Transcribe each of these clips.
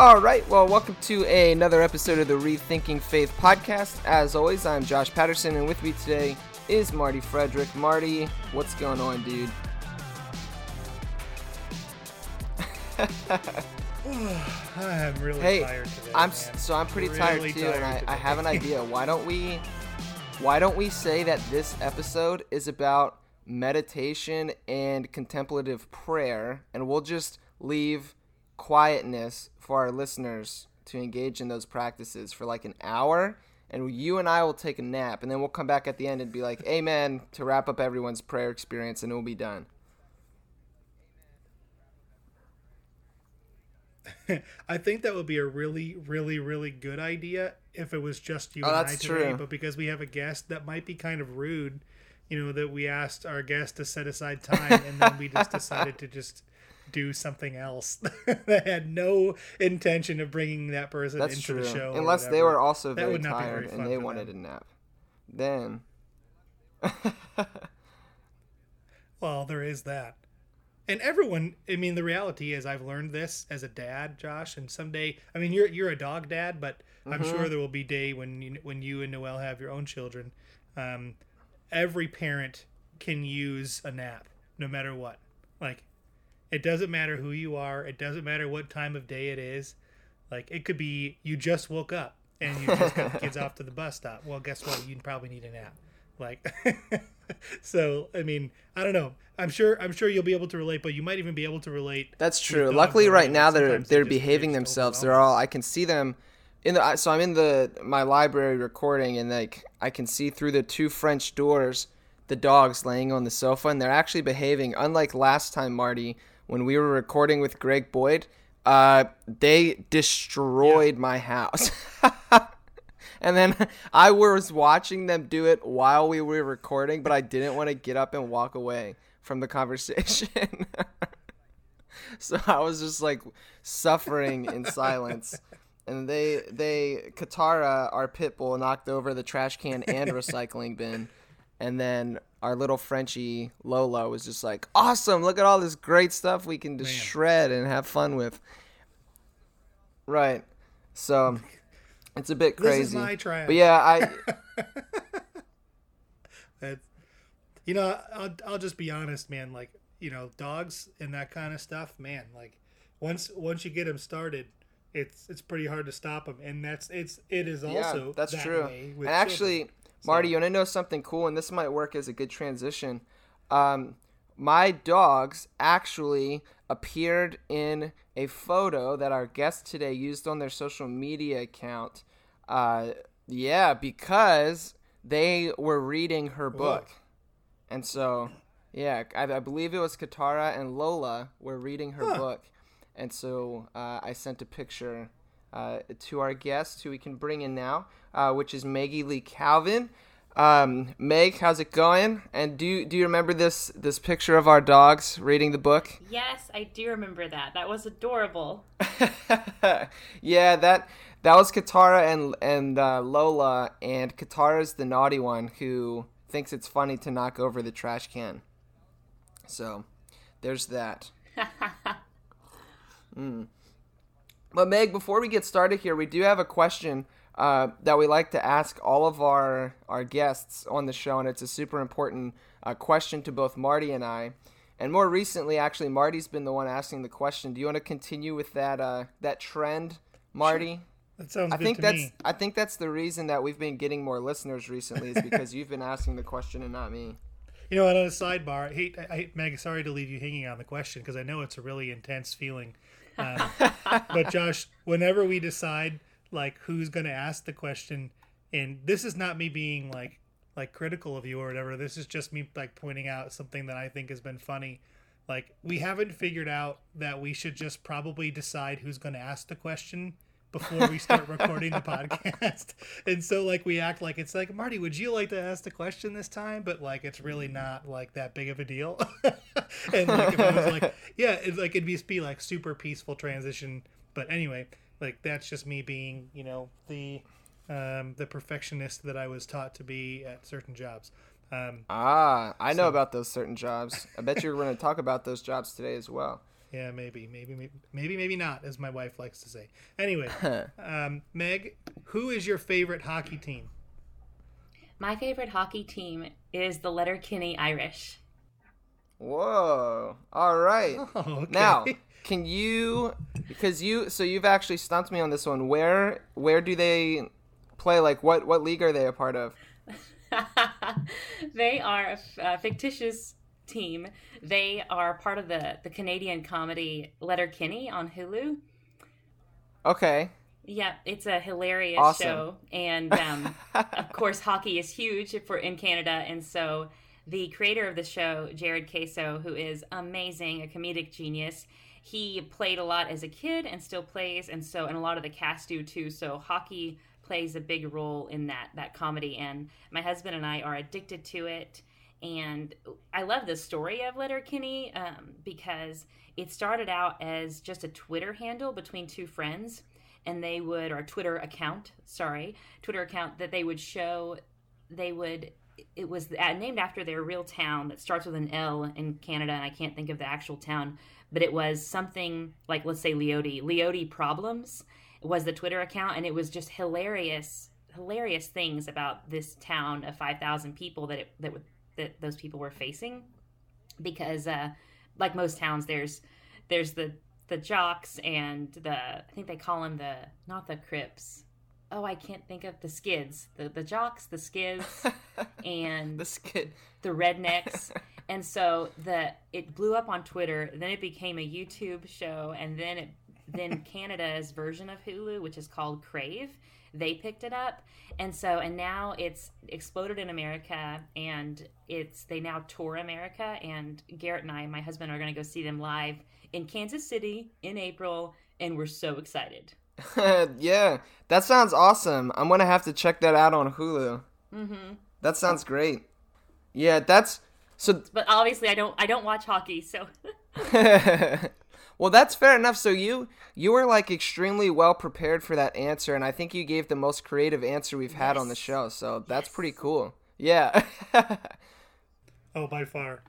All right, well, welcome to another episode of the Rethinking Faith podcast. As always, I'm Josh Patterson, and with me today is Marty Frederick. Marty, what's going on, dude? I'm really hey, tired today. I'm man. so I'm pretty Really tired too, and I, I have an idea. Why don't we, why don't we say that this episode is about meditation and contemplative prayer, and we'll just leave quietness for our listeners to engage in those practices for like an hour, and you and I will take a nap, and then we'll come back at the end and be like, "Amen" to wrap up everyone's prayer experience, and it will be done. I think that would be a really, really, really good idea if it was just you Oh, and I today. true. But because we have a guest, that might be kind of rude. You know that we asked our guest to set aside time, and then we just decided to just do something else that had no intention of bringing that person That's into true. the show. Unless they were also very would not be tired very and they wanted them. a nap. Then Well, there is that. And everyone, I mean, the reality is, I've learned this as a dad, Josh. And someday, I mean, you're you're a dog dad, but I'm Mm-hmm. sure there will be day when you, when you and Noel have your own children. Um, every parent can use a nap, no matter what. Like, it doesn't matter who you are. It doesn't matter what time of day it is. Like, it could be you just woke up and you just got the kids off to the bus stop. Well, guess what? You probably need a nap. Like, so I mean, I don't know. I'm sure I'm sure you'll be able to relate, but you might even be able to relate. that's true. Luckily, right now they're they they're behaving themselves. They're all I can see them in the. So I'm in the my library recording, and like I can see through the two French doors the dogs laying on the sofa, and they're actually behaving. Unlike last time, Marty, when we were recording with Greg Boyd, uh, they destroyed my house. And then I was watching them do it while we were recording, but I didn't want to get up and walk away from the conversation. so I was just like suffering in silence. And they they Katara, our pit bull, knocked over the trash can and recycling bin. And then our little Frenchie Lola was just like, "Awesome! Look at all this great stuff we can just Man. shred and have fun with." Right. So it's a bit This crazy. is my trash. But yeah, I That's- you know, I'll I'll just be honest, man. Like you know, dogs and that kind of stuff, man. Like once once you get them started, it's it's pretty hard to stop them, and that's it's it is also yeah, that's that true. way And actually, children. Marty, So- you want to know something cool? And this might work as a good transition. Um, my dogs actually appeared in a photo that our guest today used on their social media account. Uh, yeah, because they were reading her book. And so, yeah, I, I believe it was Katara and Lola were reading her Huh. book. And so uh, I sent a picture uh, to our guest, who we can bring in now, uh, which is Meggie Lee Calvin. Um, Meg, how's it going? And do you, do you remember this this picture of our dogs reading the book? Yes, I do remember that. That was adorable. yeah, that that was Katara and and uh, Lola, and Katara's the naughty one who thinks it's funny to knock over the trash can. So there's that. mm. But Meg, before we get started here, we do have a question uh, that we like to ask all of our our guests on the show, and it's a super important uh, question to both Marty and I. And more recently, actually, Marty's been the one asking the question. Do you want to continue with that uh, that trend, Marty? That sounds I good think to that's me. I think that's the reason that we've been getting more listeners recently is because you've been asking the question and not me. You know, on a sidebar, I hate, I hate Meg. Sorry to leave you hanging on the question because I know it's a really intense feeling. Um, but Josh, whenever we decide like who's going to ask the question, and this is not me being like like critical of you or whatever. This is just me like pointing out something that I think has been funny. Like we haven't figured out that we should just probably decide who's going to ask the question before we start recording the podcast. And so like we act like it's like Marty, would you like to ask the question this time? But like it's really not like that big of a deal. and like if I was like, yeah, it's like it'd just be like super peaceful transition. But anyway, like that's just me being, you know, the um, the perfectionist that I was taught to be at certain jobs. Um, Ah, I know about those certain jobs. I bet you're going to talk about those jobs today as well. Yeah, maybe, maybe, maybe, maybe, maybe not, as my wife likes to say. Anyway, um, Meg, who is your favorite hockey team? My favorite hockey team is the Letterkenny Irish. Whoa! All right. Oh, okay. Now, can you because you so you've actually stumped me on this one. Where where do they play? Like what what league are they a part of? they are a f- a fictitious team. They are part of the, the Canadian comedy Letterkenny on Hulu. Okay. Yeah, it's a hilarious Awesome. show, and um, of course, hockey is huge for in Canada, and so the creator of the show, Jared Keeso, who is amazing, a comedic genius, he played a lot as a kid and still plays, and so and a lot of the cast do too. So hockey plays a big role in that that comedy, and my husband and I are addicted to it. And I love the story of Letterkenny um, because it started out as just a Twitter handle between two friends and they would or twitter account sorry twitter account that they would show they would it was named after their real town that starts with an l in canada and i can't think of the actual town but it was something like let's say leote. Leote problems was the twitter account and it was just hilarious hilarious things about this town of 5000 people that it that, would- that those people were facing because uh like most towns there's there's the the jocks and the I think they call them the not the crips. Oh, I can't think of the skids. The the jocks, the skids, and This kid. the rednecks. and so the it blew up on Twitter. Then it became a YouTube show, and then it then Canada's version of Hulu, which is called Crave, they picked it up, and so and now it's exploded in America, and it's they now tour America. And Garrett and I, my husband, are going to go see them live in Kansas City in April, and we're so excited. yeah, that sounds awesome. I'm gonna have to check that out on Hulu. hmm That sounds great. Yeah, that's so. But obviously, I don't I don't watch hockey, so well, that's fair enough. So you you were like extremely well prepared for that answer, and I think you gave the most creative answer we've had on the show. So that's Yes. pretty cool. Yeah. Oh, by far,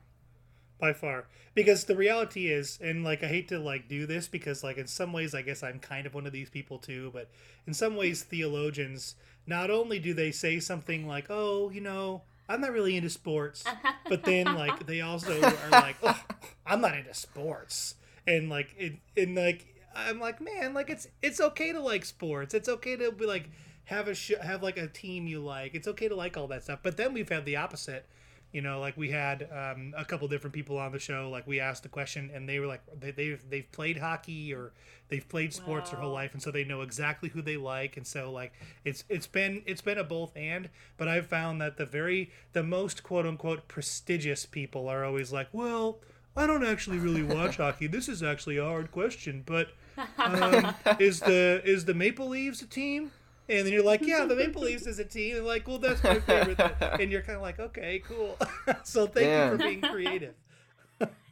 by far. Because the reality is, and like I hate to like do this because like in some ways I guess I'm kind of one of these people too, but in some ways theologians not only do they say something like, "Oh, you know, I'm not really into sports," but then like they also are like, "Oh, I'm not into sports," and like it, and like I'm like, man, like it's it's okay to like sports. It's okay to be like have a sh- have like a team you like. It's okay to like all that stuff. But then we've had the opposite. You know, like we had um, a couple different people on the show. Like we asked the question, and they were like, they, they've they've played hockey or they've played sports their whole life, and so they know exactly who they like. And so like it's it's been it's been a both and. But I've found that the very the most quote unquote prestigious people are always like, well, I don't actually really watch hockey. This is actually a hard question, but um, is the is the Maple Leafs a team? And then you're like, yeah, the Maple Leafs is a team. And like, well, that's my favorite. then. And you're kind of like, okay, cool. so thank Yeah. you for being creative.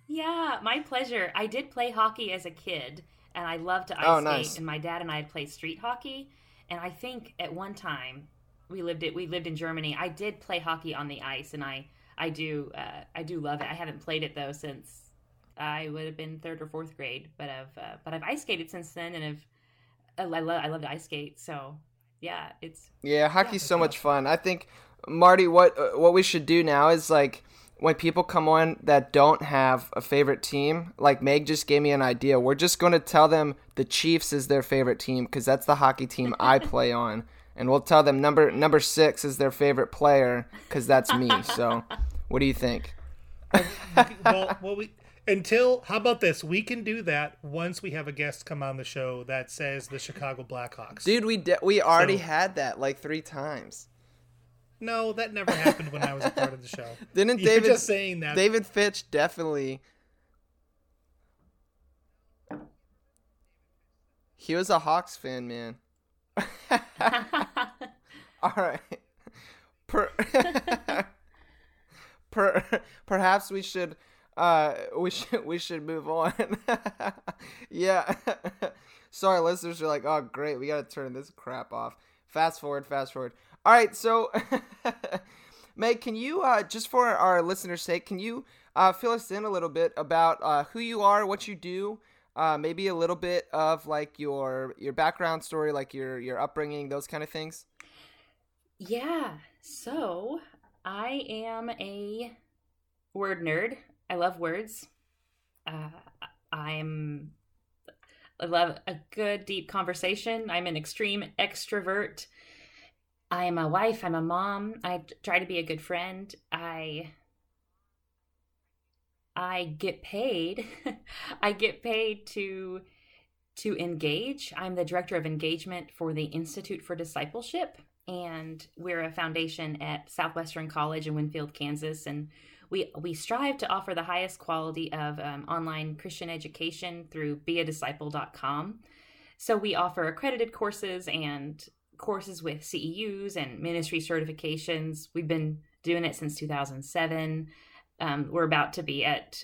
Yeah, my pleasure. I did play hockey as a kid, and I loved to ice Oh, skate. nice. And my dad and I had played street hockey, and I think at one time we lived it. We lived in Germany. I did play hockey on the ice, and I I do uh, I do love it. I haven't played it though since I would have been third or fourth grade, but I've uh, but I've ice skated since then, and I've I love I love to ice skate. So yeah, it's yeah, hockey's yeah, so much fun. I think Marty, what uh, what we should do now is like when people come on that don't have a favorite team, like Meg just gave me an idea. We're just going to tell them the Chiefs is their favorite team because that's the hockey team I play on, and we'll tell them number number six is their favorite player because that's me. So, what do you think? well, well, we until how about this? We can do that once we have a guest come on the show that says the Chicago Blackhawks. Dude, we de- we already so, had that like three times. No, that never happened when I was a part of the show. Didn't You're David just saying that? David Fitch definitely. He was a Hawks fan, man. All right. Per- per- perhaps we should uh we should we should move on. yeah. Sorry, listeners are like, "Oh, great. We got to turn this crap off." Fast forward, fast forward. All right, so Meg, can you uh, just for our listeners' sake, can you uh, fill us in a little bit about uh, who you are, what you do, uh, maybe a little bit of like your your background story, like your your upbringing, those kind of things? Yeah. So I am a word nerd. I love words. Uh, I'm I love a good deep conversation. I'm an extreme extrovert. I am a wife, I'm a mom. I try to be a good friend. I I get paid. I get paid to to engage. I'm the director of engagement for the Institute for Discipleship and we're a foundation at Southwestern College in Winfield, Kansas and we we strive to offer the highest quality of um, online Christian education through beadisciple.com. So we offer accredited courses and courses with CEUs and ministry certifications. We've been doing it since 2007. Um, we're about to be at,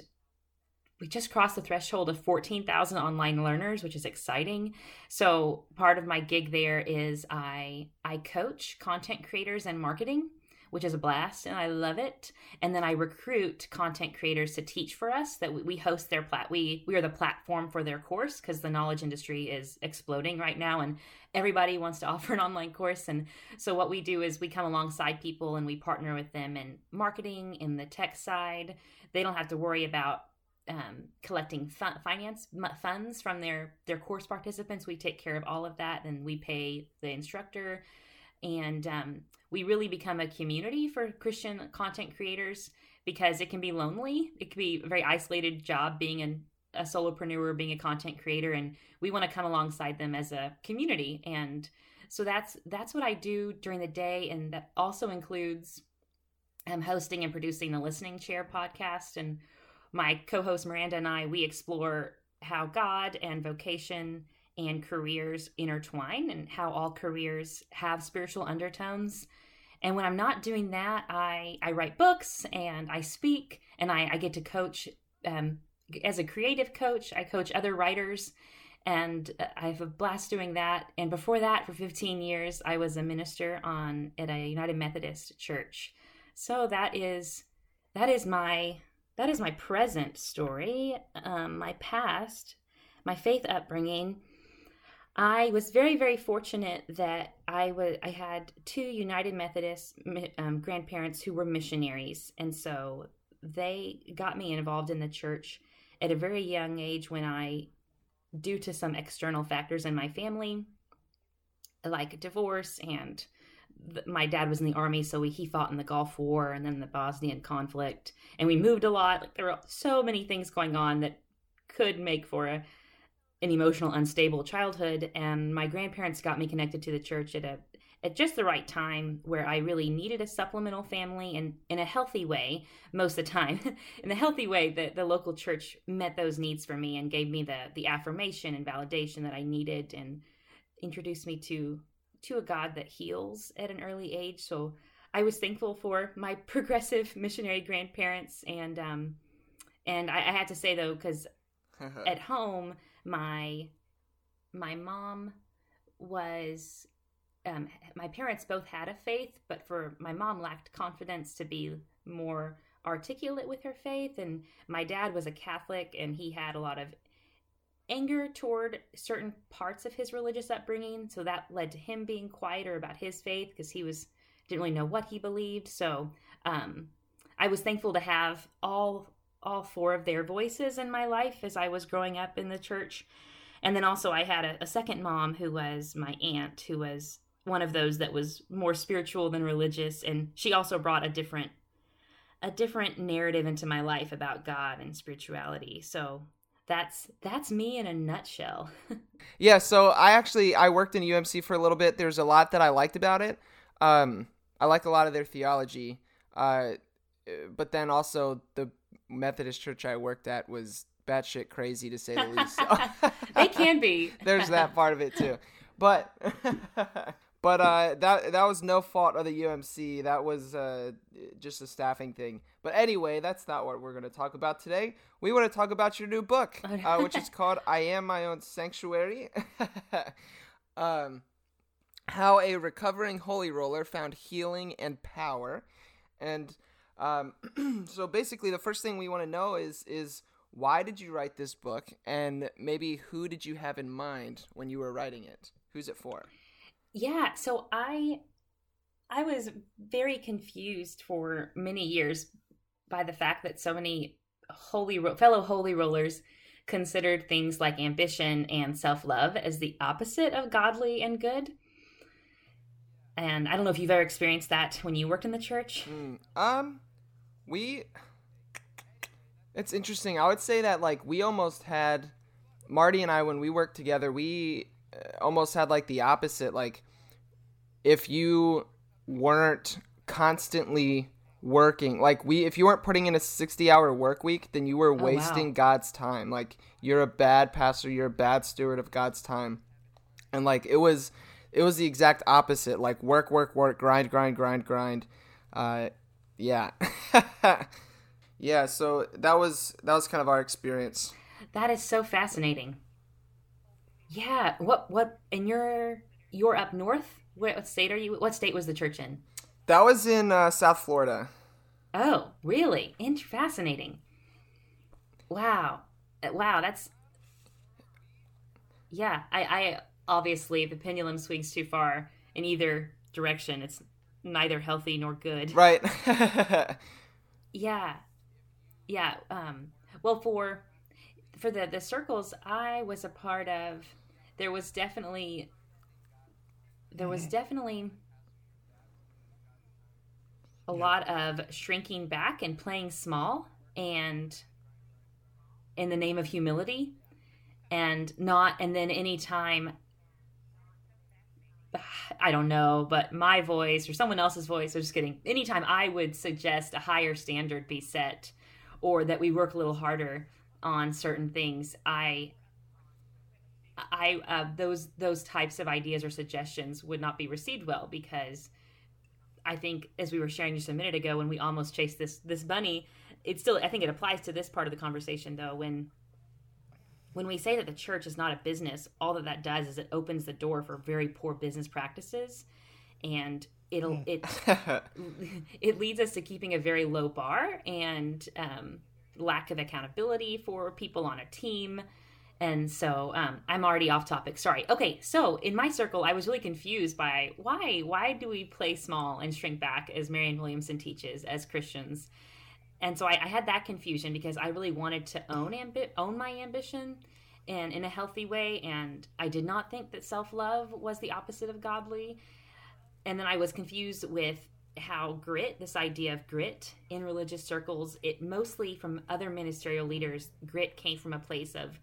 we just crossed the threshold of 14,000 online learners, which is exciting. So part of my gig there is I I coach content creators and marketing which is a blast and I love it. And then I recruit content creators to teach for us that we host their plat we we are the platform for their course because the knowledge industry is exploding right now and everybody wants to offer an online course and so what we do is we come alongside people and we partner with them in marketing in the tech side. They don't have to worry about um, collecting finance funds from their their course participants. We take care of all of that, and we pay the instructor and um, we really become a community for Christian content creators because it can be lonely. It can be a very isolated job being an, a solopreneur, being a content creator, and we want to come alongside them as a community. And so that's that's what I do during the day, and that also includes um, hosting and producing the Listening Chair podcast. And my co-host Miranda and I we explore how God and vocation and careers intertwine and how all careers have spiritual undertones. And when I'm not doing that, I, I write books and I speak and I, I get to coach um, as a creative coach. I coach other writers and uh, I have a blast doing that. And before that, for 15 years, I was a minister on at a United Methodist church. So that is that is my that is my present story. Um, my past, my faith upbringing I was very, very fortunate that I was I had two United Methodist um, grandparents who were missionaries, and so they got me involved in the church at a very young age when I, due to some external factors in my family, like divorce and my dad was in the army, so we, he fought in the Gulf War and then the Bosnian conflict, and we moved a lot. Like there were so many things going on that could make for a an emotional unstable childhood and my grandparents got me connected to the church at a at just the right time where I really needed a supplemental family and in a healthy way most of the time in a healthy way that the local church met those needs for me and gave me the the affirmation and validation that I needed and introduced me to to a God that heals at an early age. So I was thankful for my progressive missionary grandparents and um and I, I had to say though because at home my my mom was um, my parents both had a faith, but for my mom lacked confidence to be more articulate with her faith. And my dad was a Catholic and he had a lot of anger toward certain parts of his religious upbringing. So that led to him being quieter about his faith because he was didn't really know what he believed. So um, I was thankful to have all all four of their voices in my life as I was growing up in the church. And then also I had a, a second mom who was my aunt, who was one of those that was more spiritual than religious, and she also brought a different a different narrative into my life about God and spirituality. So that's that's me in a nutshell. yeah, so I actually I worked in UMC for a little bit. There's a lot that I liked about it. Um, I like a lot of their theology, uh, but then also the Methodist church I worked at was batshit crazy to say the least. they can be. There's that part of it too, but but uh, that that was no fault of the UMC. That was uh, just a staffing thing. But anyway, that's not what we're going to talk about today. We want to talk about your new book, uh, which is called "I Am My Own Sanctuary." um, how a recovering holy roller found healing and power, and um, so basically, the first thing we want to know is is why did you write this book, and maybe who did you have in mind when you were writing it? Who's it for? Yeah, so I I was very confused for many years by the fact that so many holy fellow holy rollers considered things like ambition and self-love as the opposite of godly and good. And I don't know if you've ever experienced that when you worked in the church. Mm, um, we. It's interesting. I would say that like we almost had Marty and I when we worked together, we uh, almost had like the opposite. Like if you weren't constantly working like we if you weren't putting in a 60 hour work week then you were oh, wasting wow. god's time like you're a bad pastor you're a bad steward of god's time and like it was it was the exact opposite like work work work grind grind grind grind uh yeah. Yeah so that was that was kind of our experience. That is so fascinating. Yeah what what and you're you're up north? What state are you what state was the church in? That was in uh, south florida. Oh really? Int- fascinating. Wow. Uh, wow that's yeah i i obviously if the pendulum swings too far in either direction. It's neither healthy nor good. Right. yeah. Yeah. Um, well, for for the the circles I was a part of, there was definitely there was definitely a yeah. lot of shrinking back and playing small and in the name of humility and not and then anytime I don't know, but my voice or someone else's voice, I'm just kidding. Anytime I would suggest a higher standard be set or that we work a little harder on certain things, I I uh, those those types of ideas or suggestions would not be received well because I think as we were sharing just a minute ago when we almost chased this this bunny, it still I think it applies to this part of the conversation though when when we say that the church is not a business, all that that does is it opens the door for very poor business practices, and it'll hmm. it it leads us to keeping a very low bar and um, lack of accountability for people on a team. And so um, I'm already off topic. Sorry. Okay, so in my circle, I was really confused by why why do we play small and shrink back as Marianne Williamson teaches as Christians? And so I, I, had that confusion because I really wanted to own ambi- own my ambition and in a healthy way and I did not think that self-love was the opposite of godly and then I was confused with how grit this idea of grit in religious circles it mostly from other ministerial leaders grit came from a place of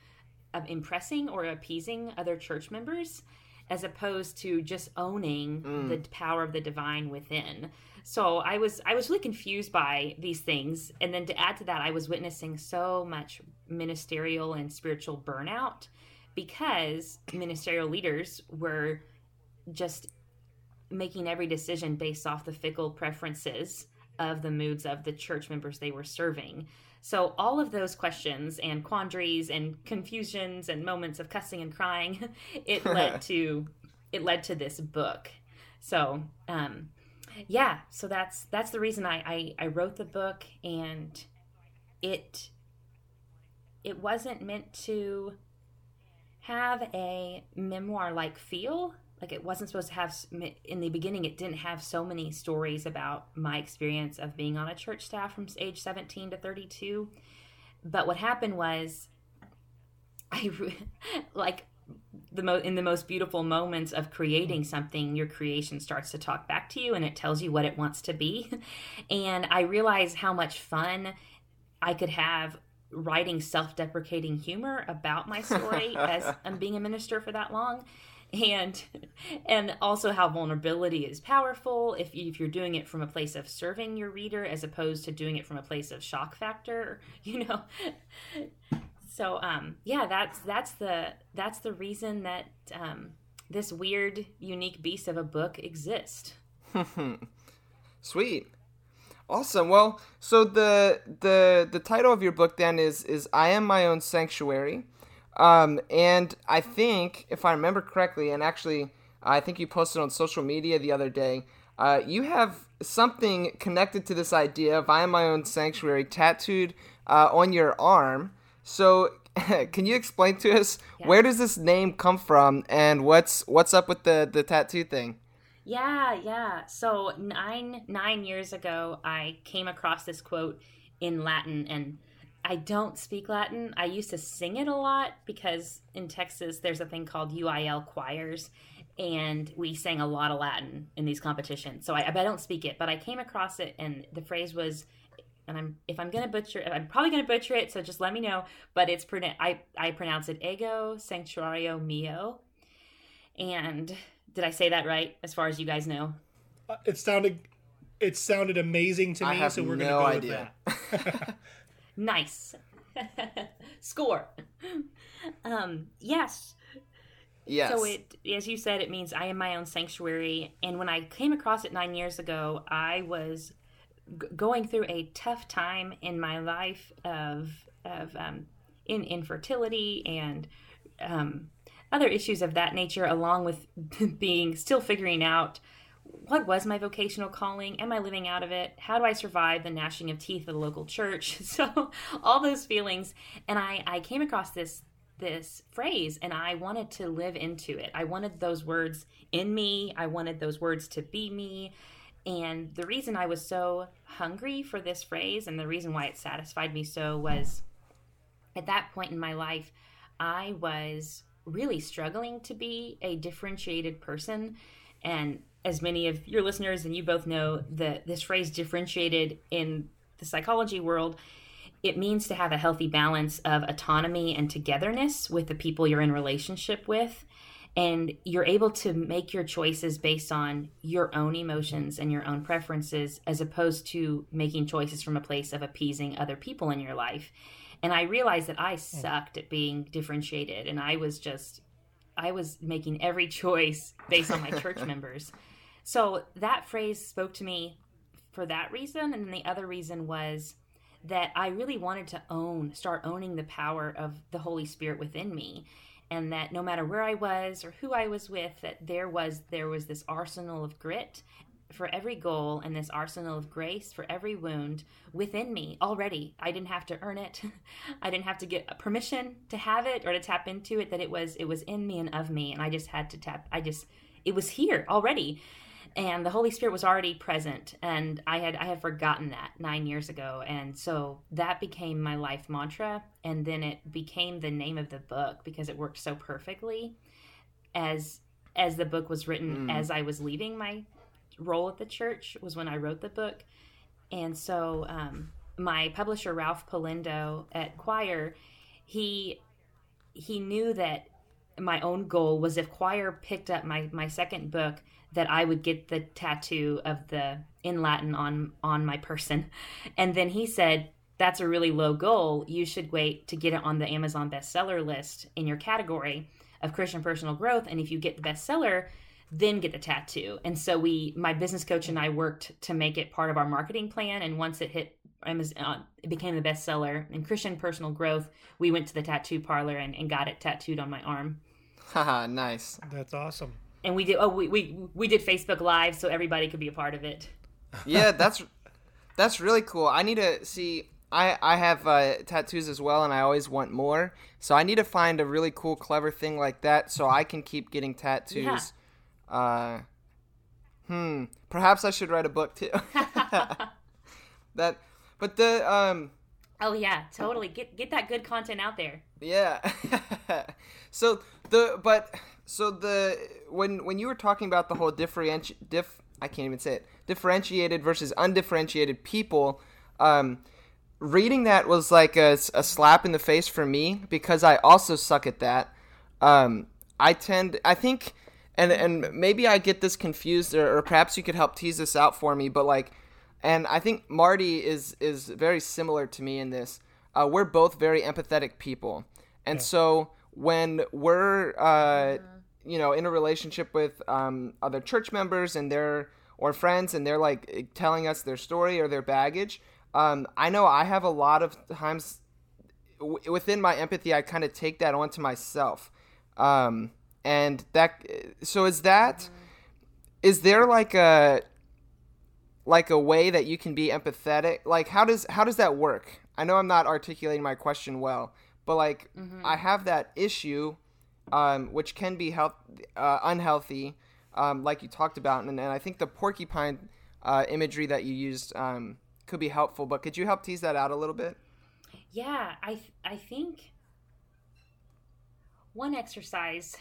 of impressing or appeasing other church members as opposed to just owning mm. the power of the divine within so i was i was really confused by these things. And then to add to that i was witnessing so much ministerial and spiritual burnout because ministerial leaders were just making every decision based off the fickle preferences of the moods of the church members they were serving. So all of those questions and quandaries and confusions and moments of cussing and crying it led to it led to this book. So um yeah, so that's that's the reason I, I I wrote the book, and it it wasn't meant to have a memoir like feel. Like it wasn't supposed to have in the beginning it didn't have so many stories about my experience of being on a church staff from age 17 to 32 but what happened was i like the mo- in the most beautiful moments of creating something your creation starts to talk back to you and it tells you what it wants to be. And i realize how much fun i could have writing self-deprecating humor about my story as I'm being a minister for that long. And and also how vulnerability is powerful if, you, if you're doing it from a place of serving your reader as opposed to doing it from a place of shock factor you know so um yeah that's that's the that's the reason that um this weird unique beast of a book exists sweet Awesome. Well, so the the the title of your book then is is I am my own sanctuary, um, and I think if I remember correctly, and actually I think you posted on social media the other day, uh, you have something connected to this idea of I am my own sanctuary tattooed uh, on your arm. So can you explain to us yeah. where does this name come from and what's what's up with the the tattoo thing? Yeah, yeah. So nine nine years ago, I came across this quote in Latin, and I don't speak Latin. I used to sing it a lot because in Texas there's a thing called UIL choirs, and we sang a lot of Latin in these competitions. So I, I don't speak it, but I came across it, and the phrase was, and I'm if I'm gonna butcher, it, I'm probably gonna butcher it. So just let me know. But it's I I pronounce it ego sanctuario mio, and did I say that right? As far as you guys know, uh, it sounded it sounded amazing to me. so we're no gonna go idea. with that. nice score. Um, yes. Yes. So it, as you said, it means I am my own sanctuary. And when I came across it nine years ago, I was g- going through a tough time in my life of of um, in infertility and um, other issues of that nature, along with being still figuring out what was my vocational calling? Am I living out of it? How do I survive the gnashing of teeth of the local church? So all those feelings, and I I came across this this phrase and I wanted to live into it. I wanted those words in me. I wanted those words to be me. And the reason I was so hungry for this phrase and the reason why it satisfied me so was at that point in my life, I was really struggling to be a differentiated person. And as many of your listeners and you both know that this phrase differentiated in the psychology world it means to have a healthy balance of autonomy and togetherness with the people you're in relationship with and you're able to make your choices based on your own emotions and your own preferences as opposed to making choices from a place of appeasing other people in your life and I realized that I hmm. sucked at being differentiated, and I was just, I was making every choice based on my church members. So that phrase spoke to me for that reason. And the other reason was that I really wanted to own, start owning the power of the Holy Spirit within me. And that no matter where I was or who I was with, that there was there was this arsenal of grit for every goal and this arsenal of grace for every wound within me already. I didn't have to earn it. I didn't have to get permission to have it or to tap into it that it was it was in me and of me and I just had to tap I just it was here already. And the Holy Spirit was already present and I had I had forgotten that 9 years ago and so that became my life mantra and then it became the name of the book because it worked so perfectly as as the book was written mm. as I was leaving my role at the church was when I wrote the book. And so um, my publisher Ralph Polendo at Quoir, he he knew that my own goal was if Quoir picked up my my second book that I would get the tattoo of the in Latin on on my person. And then he said that's a really low goal. You should wait to get it on the Amazon bestseller list in your category of Christian personal growth and if you get the bestseller, then get the tattoo. And so we, my business coach and I worked to make it part of our marketing plan. And once it hit Amazon, uh, it became the bestseller in Christian personal growth. We went to the tattoo parlor and, and got it tattooed on my arm. Haha, nice. That's awesome. And we did oh we, we we did Facebook Live so everybody could be a part of it. yeah, that's that's really cool. I need to see. I I have uh, tattoos as well, and I always want more. So I need to find a really cool, clever thing like that, so I can keep getting tattoos. Yeah. Uh, hmm. Perhaps I should write a book too. that, but the um. Oh yeah, totally. Get get that good content out there. Yeah. so the but so the when when you were talking about the whole differenti diff I can't even say it differentiated versus undifferentiated people. Um, reading that was like a, a, slap in the face for me because I also suck at that. Um, I tend, I think, and and maybe I get this confused, or, or, perhaps you could help tease this out for me. But like, and I think Marty is is very similar to me in this. Uh, we're both very empathetic people, and yeah. so when we're uh, you know in a relationship with um, other church members and they're or friends and they're like telling us their story or their baggage. Um, I know I have a lot of times w- within my empathy, I kind of take that onto myself. Um, and that, so is that, is there like a, like a way that you can be empathetic? Like, how does, how does that work? I know I'm not articulating my question well, but like, mm-hmm. I have that issue, um, which can be health, uh, unhealthy um, like you talked about, and, and I think the porcupine uh, imagery that you used um, could be helpful. But could you help tease that out a little bit? Yeah, I th- I think one exercise.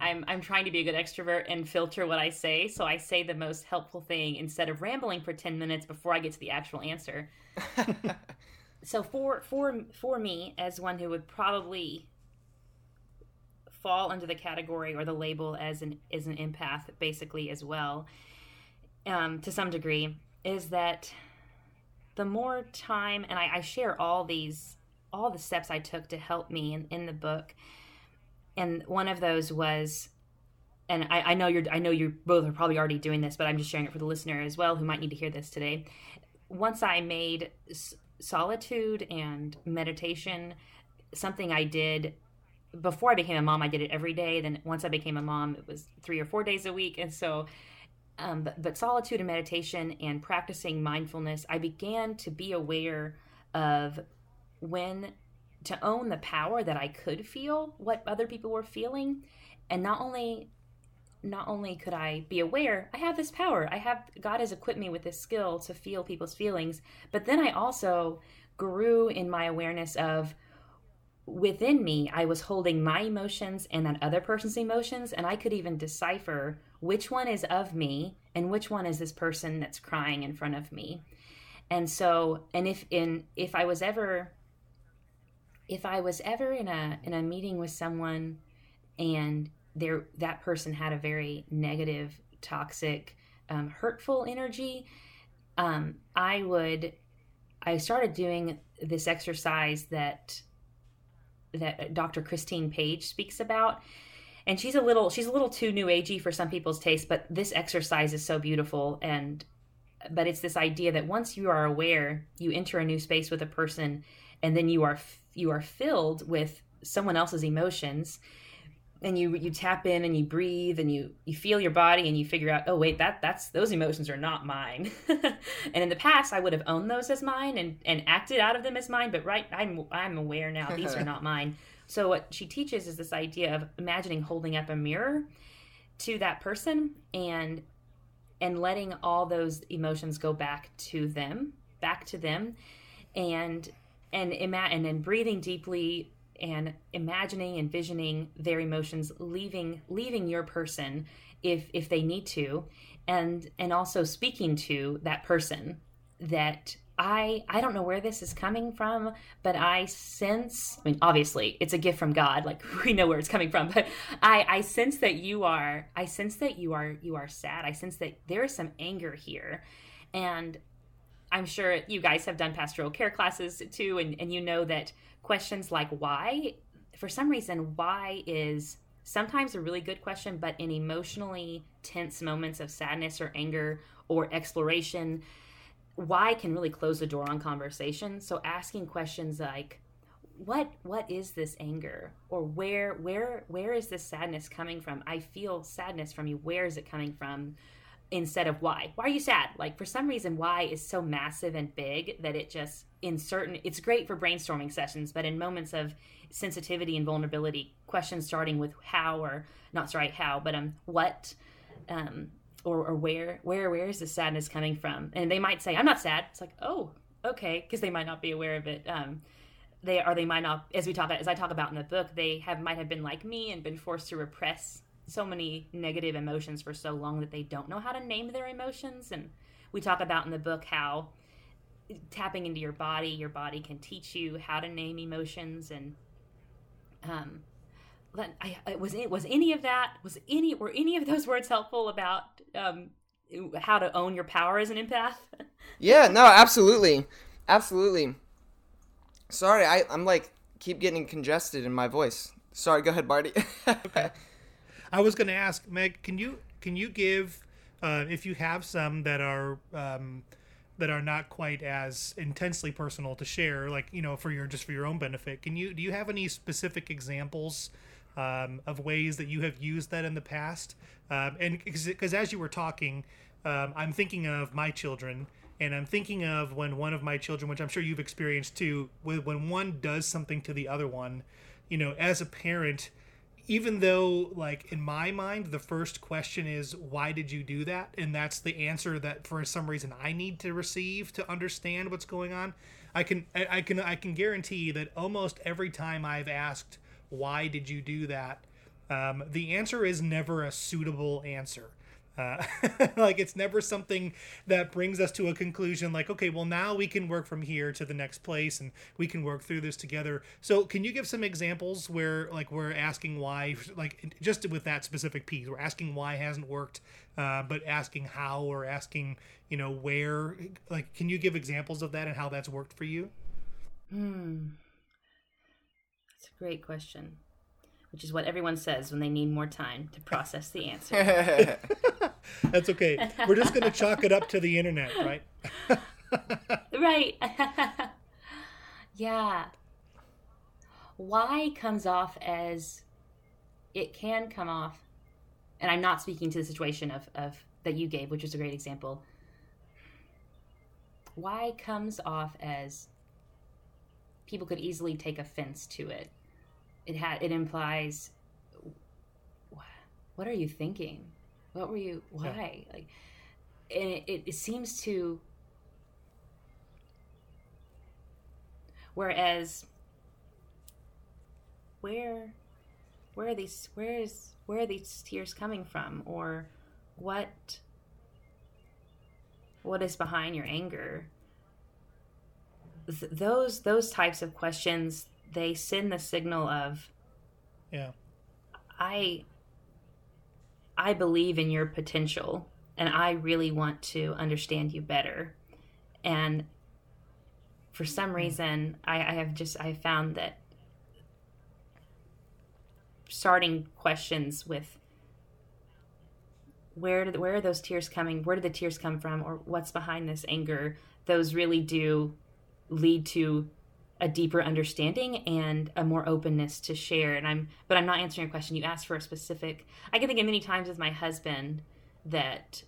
I'm I'm trying to be a good extrovert and filter what I say, so I say the most helpful thing instead of rambling for ten minutes before I get to the actual answer. so for for for me, as one who would probably fall under the category or the label as an as an empath basically as well um, to some degree is that the more time and I, I, share all these all the steps i took to help me in, in the book. And one of those was and I, I know you're i know you both are probably already doing this but i'm just sharing it for the listener as well who might need to hear this today. Once i made solitude and meditation something i did before I became a mom, I did it every day. Then once I became a mom, it was three or four days a week. And so, um, but, but solitude and meditation and practicing mindfulness, I began to be aware of when to own the power that I could feel what other people were feeling. And not only not only could I be aware, I have this power. I have God has equipped me with this skill to feel people's feelings, but then I also grew in my awareness of within me, I was holding my emotions and that other person's emotions, and I could even decipher which one is of me and which one is this person that's crying in front of me. And so, and if in if I was ever if I was ever in a in a meeting with someone and there that person had a very negative, toxic, um, hurtful energy, um, I would I started doing this exercise that that Dr. Christine Page speaks about. And she's a little she's a little too new agey for some people's taste, but this exercise is so beautiful and but it's this idea that once you are aware, you enter a new space with a person and then you are you are filled with someone else's emotions and you you tap in and you breathe and you you feel your body and you figure out oh wait that that's those emotions are not mine. And in the past i would have owned those as mine and and acted out of them as mine but right i'm i'm aware now these are not mine. So what she teaches is this idea of imagining holding up a mirror to that person and and letting all those emotions go back to them back to them. And and ima- and then breathing deeply and imagining and visioning their emotions leaving leaving your person if if they need to and and also speaking to that person that I I don't know where this is coming from, but I sense I mean obviously it's a gift from God, like we know where it's coming from, but I I sense that you are I sense that you are you are sad. I sense that there is some anger here. And I'm sure you guys have done pastoral care classes too and and you know that questions like why, for some reason, why is sometimes a really good question, but in emotionally tense moments of sadness or anger or exploration, why can really close the door on conversation. So asking questions like, what what is this anger? Or where where where is this sadness coming from? I feel sadness from you. Where is it coming from instead of why. Why are you sad? Like for some reason why is so massive and big that it just in certain it's great for brainstorming sessions but in moments of sensitivity and vulnerability questions starting with how or not sorry how but um what um or, or where where where is the sadness coming from? And they might say i'm not sad. It's like oh okay because they might not be aware of it. Um they are they might not as we talk as i talk about in the book they have might have been like me and been forced to repress so many negative emotions for so long that they don't know how to name their emotions. And we talk about in the book how tapping into your body your body can teach you how to name emotions. And um I, I was it was any of that was any were any of those words helpful about um how to own your power as an empath? Yeah no absolutely. Absolutely. Sorry i i'm like keep getting congested in my voice. Sorry go ahead Marty. Okay I was going to ask Meg, can you can you give uh, if you have some that are um, that are not quite as intensely personal to share, like you know, for your just for your own benefit? Can you do you have any specific examples um, of ways that you have used that in the past? Um, and because as you were talking, um, I'm thinking of my children. And I'm thinking of when one of my children, which I'm sure you've experienced too, when one does something to the other one, you know, as a parent, even though like in my mind the first question is why did you do that? And that's the answer that for some reason i need to receive to understand what's going on. I can i can i can guarantee that almost every time i've asked why did you do that? Um, the answer is never a suitable answer uh, like it's never something that brings us to a conclusion like okay well now we can work from here to the next place and we can work through this together. So can you give some examples where like we're asking why like just with that specific piece we're asking why hasn't worked uh, but asking how or asking you know where like can you give examples of that and how that's worked for you? Hmm. That's a great question which is what everyone says when they need more time to process the answer. That's okay. We're just going to chalk it up to the internet, right? right. yeah. Why comes off as it can come off, and I'm not speaking to the situation of, of that you gave, which was a great example. Why comes off as people could easily take offense to it it had it implies what are you thinking? What were you why? Yeah. like and it, it, it seems to whereas where where are these where is where are these tears coming from? Or what what is behind your anger? Th- those those types of questions they send the signal of yeah i i believe in your potential and i really want to understand you better and for some hmm. reason i, I have just i found that starting questions with where did where are those tears coming where did the tears come from or what's behind this anger those really do lead to a deeper understanding and a more openness to share and i'm but i'm not answering a question you asked for a specific i can think of many times with my husband that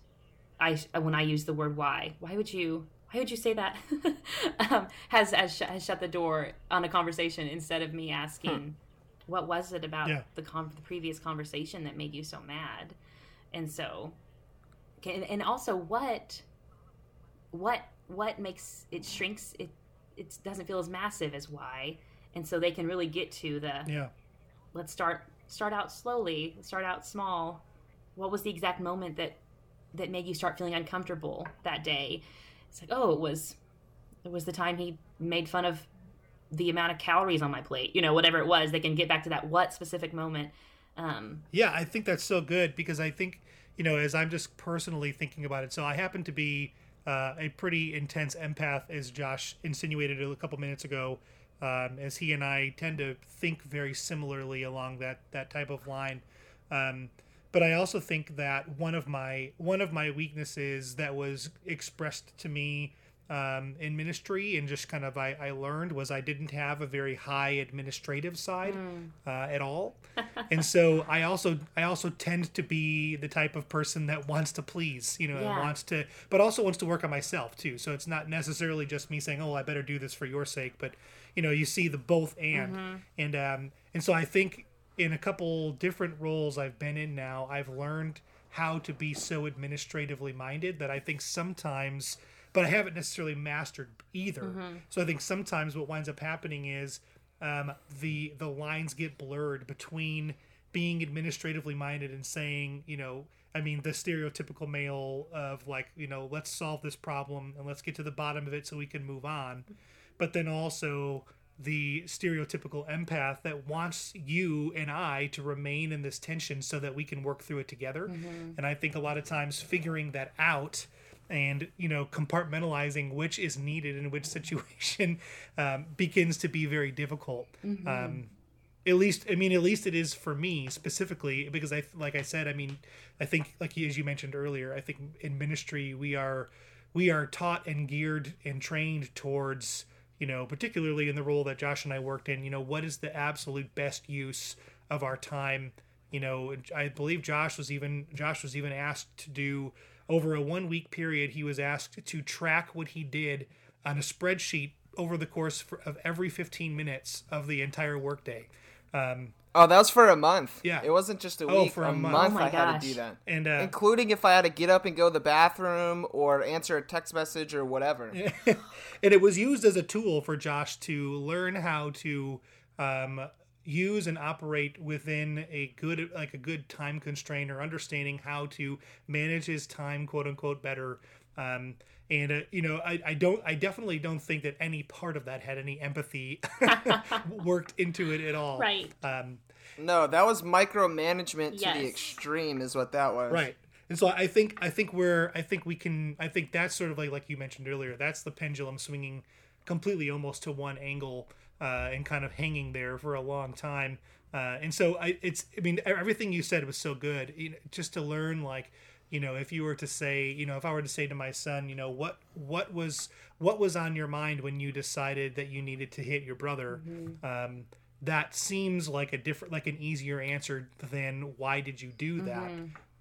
i when i use the word why why would you why would you say that um, has, has has shut the door on a conversation instead of me asking hmm. what was it about yeah. the, con- the previous conversation that made you so mad and so and also what what what makes it shrinks it it doesn't feel as massive as why, and so they can really get to the yeah. Let's start start out slowly, start out small. What was the exact moment that that made you start feeling uncomfortable that day? It's like, oh, it was it was the time he made fun of the amount of calories on my plate. You know, whatever it was, they can get back to that what specific moment. Um, yeah, I think that's so good because I think you know, as I'm just personally thinking about it. So I happen to be uh, a pretty intense empath, as Josh insinuated a couple minutes ago, um, as he and I tend to think very similarly along that that type of line. Um, but I also think that one of my one of my weaknesses that was expressed to me um, in ministry and just kind of I, I learned was I didn't have a very high administrative side uh, at all, and so I also I also tend to be the type of person that wants to please, you know, Yeah. wants to, but also wants to work on myself too. So it's not necessarily just me saying, "Oh, I better do this for your sake," but you know, you see the both and, and um, and so I think in a couple different roles I've been in now, I've learned how to be so administratively minded that I think sometimes, but I haven't necessarily mastered either. So I think sometimes what winds up happening is um, the the lines get blurred between being administratively minded and saying, you know, I mean, the stereotypical male of like, you know, let's solve this problem and let's get to the bottom of it so we can move on. But then also the stereotypical empath that wants you and I to remain in this tension so that we can work through it together. And I think a lot of times figuring that out and you know compartmentalizing which is needed in which situation um, begins to be very difficult. Um, at least i mean at least it is for me specifically because i like i said i mean i think like as you mentioned earlier i think in ministry we are we are taught and geared and trained towards you know particularly in the role that josh and i worked in you know what is the absolute best use of our time you know i believe josh was even josh was even asked to do over a one week period he was asked to track what he did on a spreadsheet over the course of every 15 minutes of the entire workday um, Oh, that was for a month. Yeah. It wasn't just a Oh, week. for a a month. month Oh my I had to do that. and uh, Including if I had to get up and go to the bathroom or answer a text message or whatever. and it was used as a tool for Josh to learn how to um, use and operate within a good like a good time constraint or understanding how to manage his time quote unquote better. Um, and uh, you know I, I don't i definitely don't think that any part of that had any empathy worked into it at all. Right. um, No, that was micromanagement to the extreme, is what that was. right. And so i think i think we're i think we can i think that's sort of like like you mentioned earlier that's the pendulum swinging completely almost to one angle uh, and kind of hanging there for a long time. Uh, and so I, it's i mean everything you said was so good. You know, just to learn like you know if you were to say you know if i were to say to my son you know what what was what was on your mind when you decided that you needed to hit your brother? Um, that seems like a different like an easier answer than why did you do that?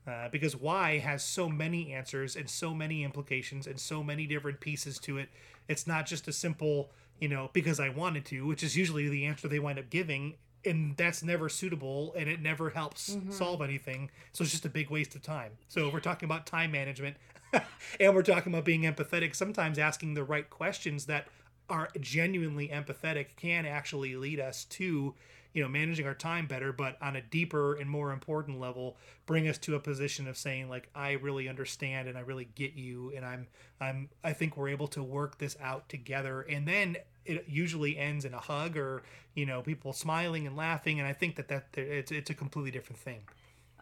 Uh, because why has so many answers and so many implications and so many different pieces to it. It's not just a simple you know because i wanted to which is usually the answer they wind up giving and that's never suitable and it never helps mm-hmm. solve anything. So it's just a big waste of time. So we're talking about time management and we're talking about being empathetic sometimes asking the right questions that are genuinely empathetic can actually lead us to you know managing our time better but on a deeper and more important level bring us to a position of saying like i really understand and i really get you and i'm i'm i think we're able to work this out together. And then it usually ends in a hug or you know people smiling and laughing and i think that that it's, it's a completely different thing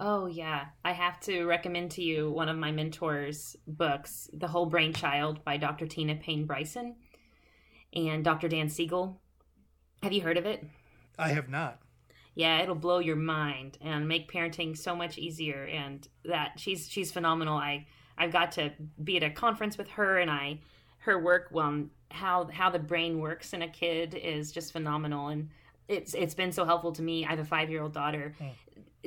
Oh yeah, I have to recommend to you one of my mentors' books, The Whole Brain Child by Dr. Tina Payne Bryson and Dr. Dan Siegel. Have you heard of it? i have not Yeah, it'll blow your mind and make parenting so much easier. And that she's she's phenomenal. I I've got to be at a conference with her, and I her work on how how the brain works in a kid is just phenomenal. And it's it's been so helpful to me. I have a five year old daughter.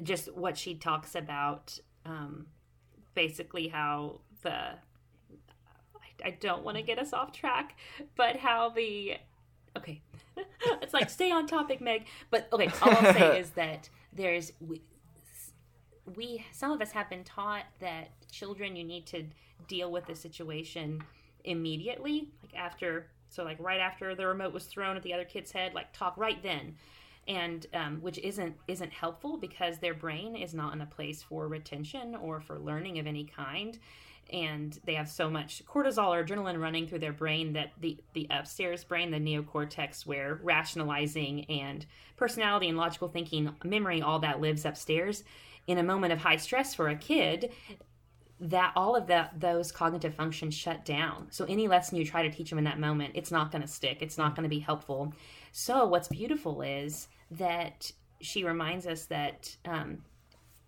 Just what she talks about, um, basically how the I, I don't want to get us off track, but how the okay it's like stay on topic meg but okay all i'll say is that there's we, we some of us have been taught that children you need to deal with the situation immediately like after so like right after the remote was thrown at the other kid's head like talk right then. And um, which isn't isn't helpful because their brain is not in a place for retention or for learning of any kind. And they have so much cortisol or adrenaline running through their brain that the the upstairs brain the neocortex where rationalizing and personality and logical thinking memory all that lives upstairs in a moment of high stress for a kid that all of that those cognitive functions shut down. So any lesson you try to teach them in that moment it's not going to stick. It's not going to be helpful. So what's beautiful is that she reminds us that um,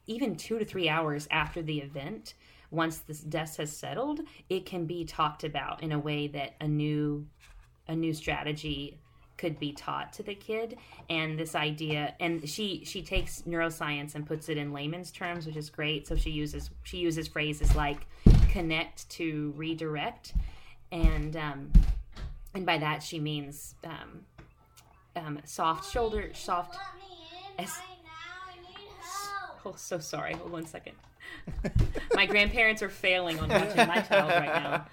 even two to three hours after the event once this dust has settled, it can be talked about in a way that a new a new strategy could be taught to the kid. And this idea and she she takes neuroscience and puts it in layman's terms which is great. So she uses she uses phrases like connect to redirect. And um and by that she means um um soft shoulder soft as, oh so sorry. Hold one second. My grandparents are failing on watching my child right now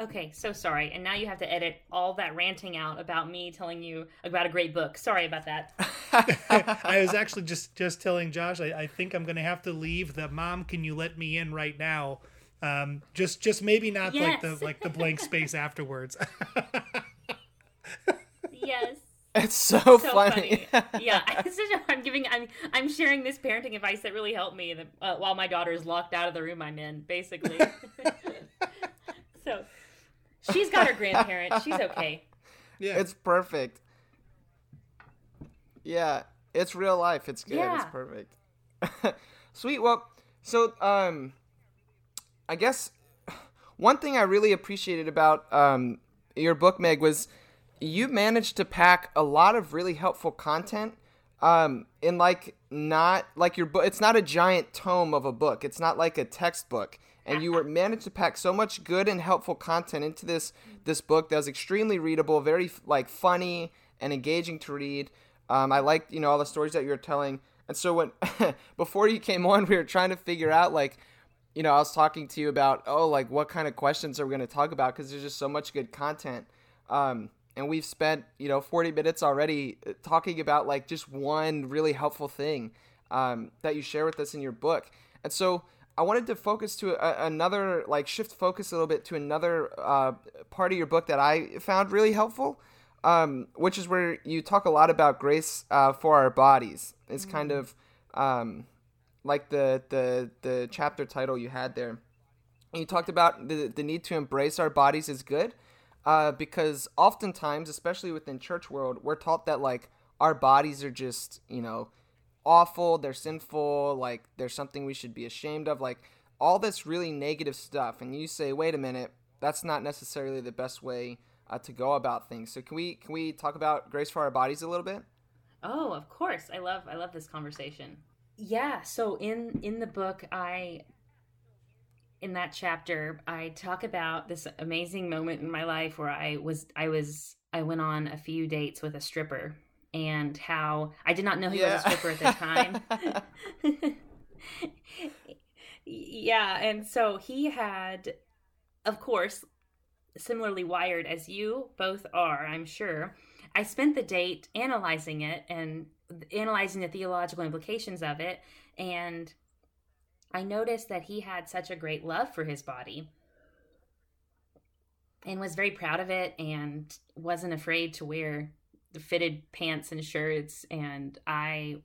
Okay, so sorry. And now you have to edit all that ranting out about me telling you about a great book. Sorry about that. I was actually just just telling Josh. I, I think I'm going to have to leave. The mom, can you let me in right now? Um, just just maybe not Yes. like the like the blank space afterwards. yes. It's so, So funny. funny. yeah, it's such a- I'm giving I'm I'm sharing this parenting advice that really helped me uh, while my daughter is locked out of the room I'm in, basically. so she's got her grandparents. She's okay. yeah, It's perfect. Yeah, it's real life. It's good. It's perfect. Sweet. Well, so um, I guess one thing I really appreciated about um your book, Meg, was you managed to pack a lot of really helpful content um in like not like your book it's not a giant tome of a book it's not like a textbook and you were managed to pack so much good and helpful content into this this book that was extremely readable very like funny and engaging to read. Um, i liked you know all the stories that you were telling. And so when before you came on we were trying to figure out like you know i was talking to you about oh like what kind of questions are we going to talk about? Because there's just so much good content. Um, and we've spent you know 40 minutes already uh, talking about like just one really helpful thing um, that you share with us in your book. And so i wanted to focus to a, another like shift focus a little bit to another uh, part of your book that i found really helpful um, which is where you talk a lot about grace uh, for our bodies. It's kind of um, like the, the the chapter title you had there. And you talked about the, the need to embrace our bodies as good uh, because oftentimes especially within church world we're taught that like our bodies are just you know awful they're sinful like there's something we should be ashamed of like all this really negative stuff and you say wait a minute that's not necessarily the best way uh, to go about things so can we can we talk about grace for our bodies a little bit Oh, of course. I love I love this conversation. Yeah, so in in the book I in that chapter I talk about this amazing moment in my life where I was I was I went on a few dates with a stripper and how I did not know he was a stripper at the time. yeah, and so he had of course similarly wired as you both are, I'm sure. I spent the date analyzing it and analyzing the theological implications of it and I noticed that he had such a great love for his body and was very proud of it and wasn't afraid to wear the fitted pants and shirts and I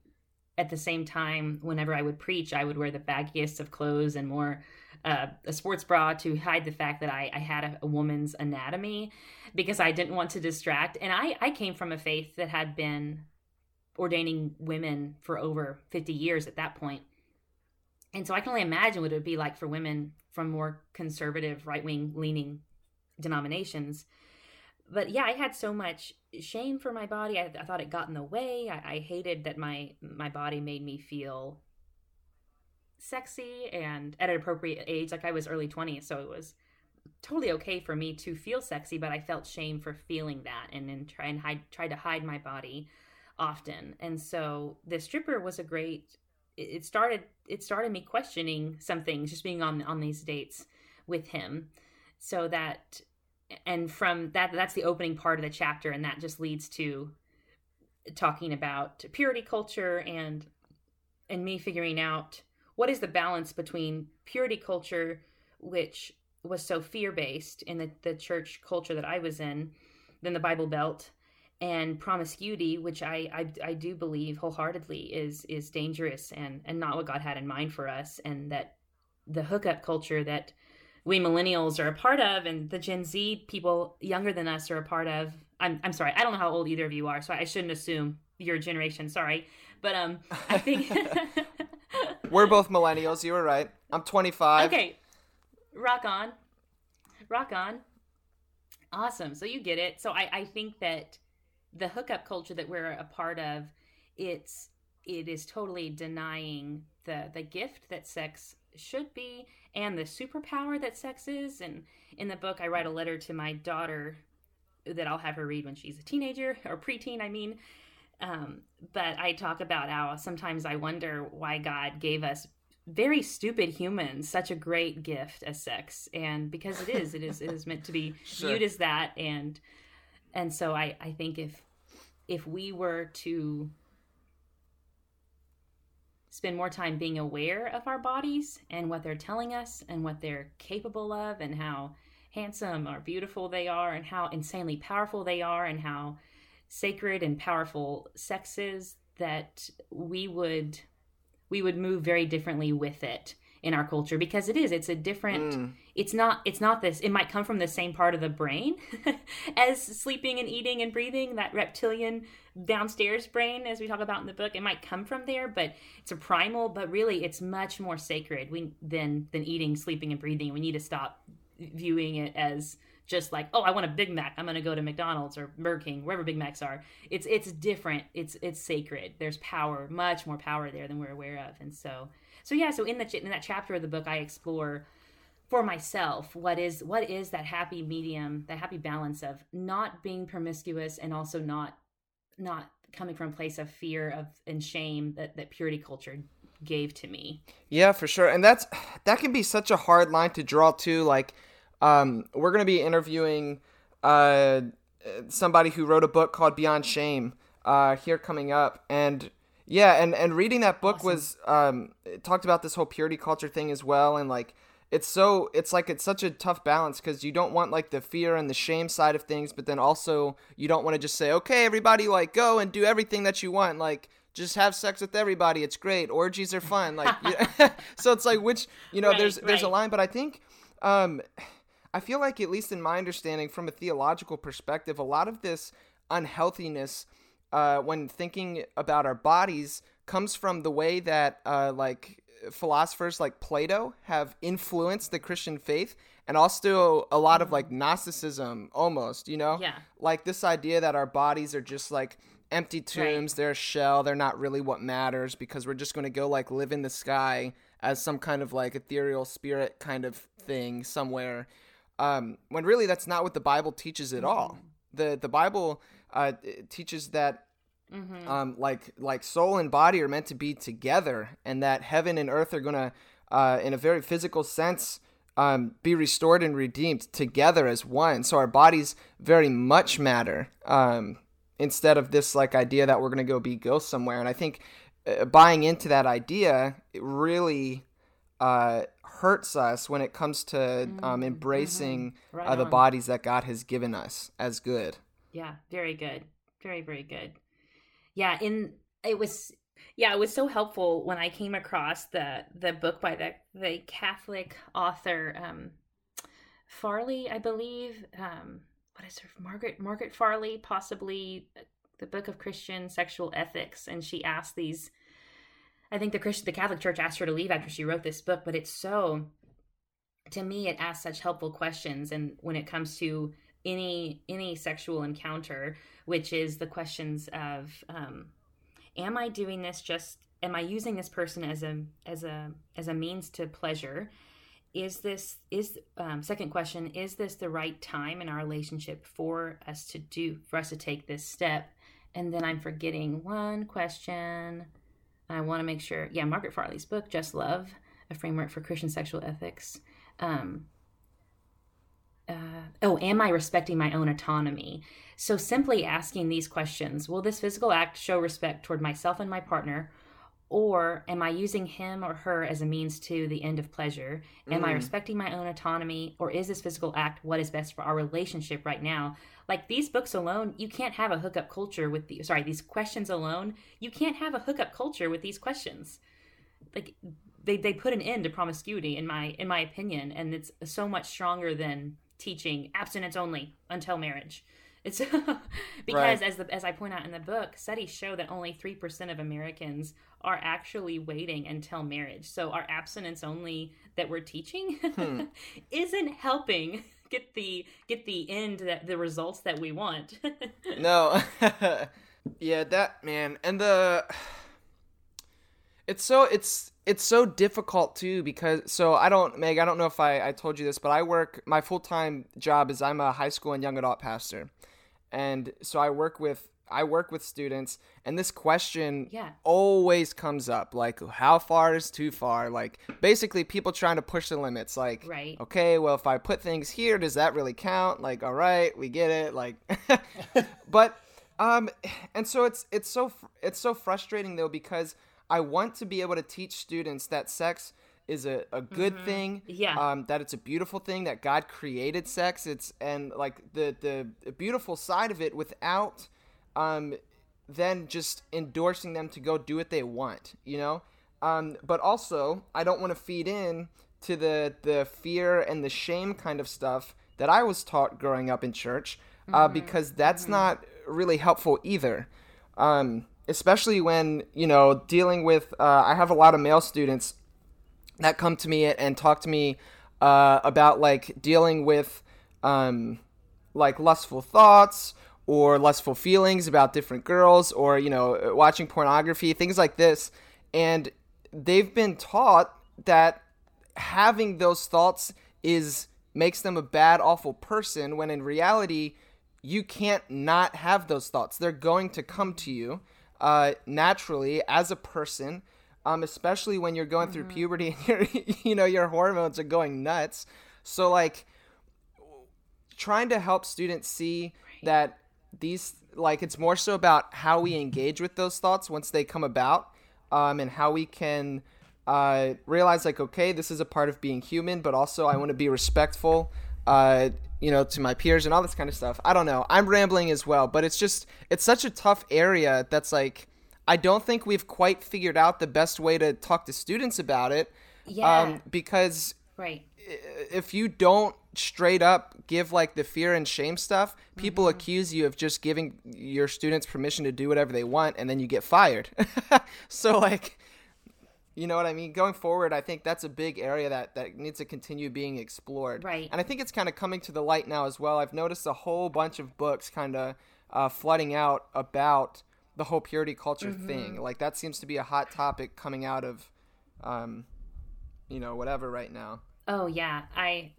at the same time whenever I would preach I would wear the baggiest of clothes and more uh, a sports bra to hide the fact that I, I had a, a woman's anatomy because I didn't want to distract. And I, I came from a faith that had been ordaining women for over 50 years at that. And so I can only imagine what it would be like for women from more conservative, right wing leaning denominations. But yeah, I had so much shame for my body. I, I thought it got in the way. I, I hated that my my body made me feel sexy and at an appropriate age. Like I was early 20s, so it was totally okay for me to feel sexy, but I felt shame for feeling that and then try and hide try to hide my body often. And so the stripper was a great it started it started me questioning some things just being on on these dates with him. So that and from that that's the opening part of the chapter and that just leads to talking about purity culture and and me figuring out what is the balance between purity culture which was so fear based in the, the church culture that I was in, than the Bible Belt, and promiscuity, which I, I I do believe wholeheartedly is is dangerous and and not what God had in mind for us, and that the hookup culture that we millennials are a part of, and the Gen Z people younger than us are a part of. I'm I'm sorry, I don't know how old either of you are, so I shouldn't assume your generation. Sorry, but um, I think. We're both millennials. You were right. I'm 25. Okay. Rock on. Rock on. Awesome. So you get it. So I, I think that the hookup culture that we're a part of, it's it is totally denying the the gift that sex should be and the superpower that sex is. And in the book I write a letter to my daughter that I'll have her read when she's a teenager or preteen, I mean. Um, but I talk about how sometimes I wonder why God gave us very stupid humans such a great gift as sex and because it is it is it is meant to be sure. viewed as that and and so i i think if if we were to spend more time being aware of our bodies and what they're telling us and what they're capable of and how handsome or beautiful they are and how insanely powerful they are and how sacred and powerful sex is that we would we would move very differently with it in our culture because it is it's a different mm. it's not it's not this it might come from the same part of the brain as sleeping and eating and breathing that reptilian downstairs brain as we talk about in the book. It might come from there but it's a primal but really it's much more sacred we than than eating sleeping and breathing. We need to stop viewing it as just like oh i want a big mac. I'm going to go to mcdonald's or burger king wherever big macs are. It's it's different. It's it's sacred. There's power much more power there than we're aware of. And so so yeah so in the in that chapter of the book i explore for myself what is what is that happy medium that happy balance of not being promiscuous and also not not coming from a place of fear of and shame that that purity culture gave to me. Yeah for sure. And that's that can be such a hard line to draw to like um, we're going to be interviewing uh, somebody who wrote a book called Beyond Shame uh, here coming up, and yeah, and and reading that book awesome. was um, talked about this whole purity culture thing as well, and like it's so it's like it's such a tough balance because you don't want like the fear and the shame side of things, but then also you don't want to just say okay, everybody like go and do everything that you want, like just have sex with everybody. It's great. Orgies are fun. Like, so it's like which you know, right, there's there's a line, but I think um, I feel like, at least in my understanding from a theological perspective, a lot of this unhealthiness uh, when thinking about our bodies comes from the way that, uh, like, philosophers like Plato have influenced the Christian faith and also a lot of like Gnosticism almost, you know? Yeah. Like this idea that our bodies are just like empty tombs, right. they're a shell, they're not really what matters because we're just going to go like live in the sky as some kind of like ethereal spirit kind of thing somewhere um, when really that's not what the Bible teaches at all. Mm-hmm. The the Bible uh, teaches that mm-hmm. um, like like soul and body are meant to be together, and that heaven and earth are gonna, uh, in a very physical sense, um, be restored and redeemed together as one. So our bodies very much matter. Um, instead of this like idea that we're gonna go be ghosts somewhere, and I think uh, buying into that idea it really uh, hurts us when it comes to um, mm-hmm. embracing mm-hmm. right uh, the bodies that God has given us as good. Yeah, very good. Very, very good. Yeah, in it was yeah, it was so helpful when I came across the the book by the the Catholic author um Farley, I believe. Um what is her Margaret Margaret Farley, possibly the book of Christian sexual ethics and she asked these I think the Christian, the Catholic Church asked her to leave after she wrote this book, but it's so, to me, it asks such helpful questions. And when it comes to any any sexual encounter, which is the questions of, um, am I doing this just? Am I using this person as a as a as a means to pleasure? Is this is um, second question? Is this the right time in our relationship for us to do for us to take this step? And then I'm forgetting one question. I want to make sure, yeah, Margaret Farley's book, Just Love, a framework for Christian sexual ethics. Um, uh, oh, am I respecting my own autonomy? So simply asking these questions Will this physical act show respect toward myself and my partner? Or am I using him or her as a means to the end of pleasure? Am mm. I respecting my own autonomy? Or is this physical act what is best for our relationship right now? Like these books alone, you can't have a hookup culture with the sorry, these questions alone, you can't have a hookup culture with these questions. Like they, they put an end to promiscuity in my in my opinion, and it's so much stronger than teaching abstinence only until marriage. It's because right. as the as I point out in the book, studies show that only three percent of Americans are actually waiting until marriage. So our abstinence only that we're teaching hmm. isn't helping get the get the end that the results that we want. no. yeah, that man. And the it's so it's it's so difficult too because so I don't Meg I don't know if I I told you this but I work my full time job is I'm a high school and young adult pastor, and so I work with I work with students and this question yeah. always comes up like how far is too far like basically people trying to push the limits like right. okay well if I put things here does that really count like all right we get it like but um and so it's it's so it's so frustrating though because I want to be able to teach students that sex is a, a good mm-hmm. thing. Yeah. Um, that it's a beautiful thing that God created sex. It's and like the the beautiful side of it without um then just endorsing them to go do what they want, you know? Um, but also I don't want to feed in to the the fear and the shame kind of stuff that I was taught growing up in church, uh, mm-hmm. because that's mm-hmm. not really helpful either. Um, especially when you know dealing with uh, i have a lot of male students that come to me and talk to me uh, about like dealing with um, like lustful thoughts or lustful feelings about different girls or you know watching pornography things like this. And they've been taught that having those thoughts is makes them a bad awful person when in reality you can't not have those thoughts. They're going to come to you uh, naturally as a person, um, especially when you're going mm-hmm. through puberty and your you know your hormones are going nuts. So like trying to help students see right. that these like it's more so about how we engage with those thoughts once they come about um, and how we can uh, realize like okay this is a part of being human but also i want to be respectful uh, you know, to my peers and all this kind of stuff. I don't know. I'm rambling as well, but it's just it's such a tough area that's like I don't think we've quite figured out the best way to talk to students about it. Yeah. Um, because right. If you don't straight up give like the fear and shame stuff, people mm-hmm. accuse you of just giving your students permission to do whatever they want and then you get fired. so like you know what I mean? Going forward, I think that's a big area that, that needs to continue being explored. Right. And I think it's kind of coming to the light now as well. I've noticed a whole bunch of books kind of uh, flooding out about the whole purity culture mm-hmm. thing. Like that seems to be a hot topic coming out of, um, you know, whatever right now. Oh yeah, I,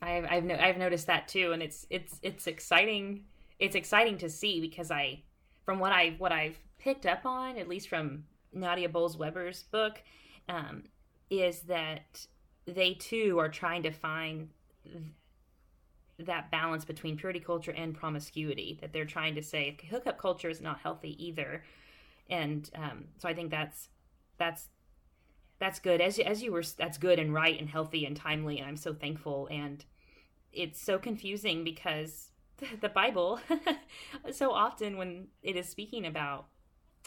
I've I've, no, I've noticed that too, and it's it's it's exciting. It's exciting to see because I, from what I what I've picked up on, at least from Nadia Bolz-Weber's book um, is that they too are trying to find th- that balance between purity culture and promiscuity. That they're trying to say hookup culture is not healthy either, and um, so I think that's that's that's good as as you were that's good and right and healthy and timely, and I'm so thankful. And it's so confusing because the Bible so often when it is speaking about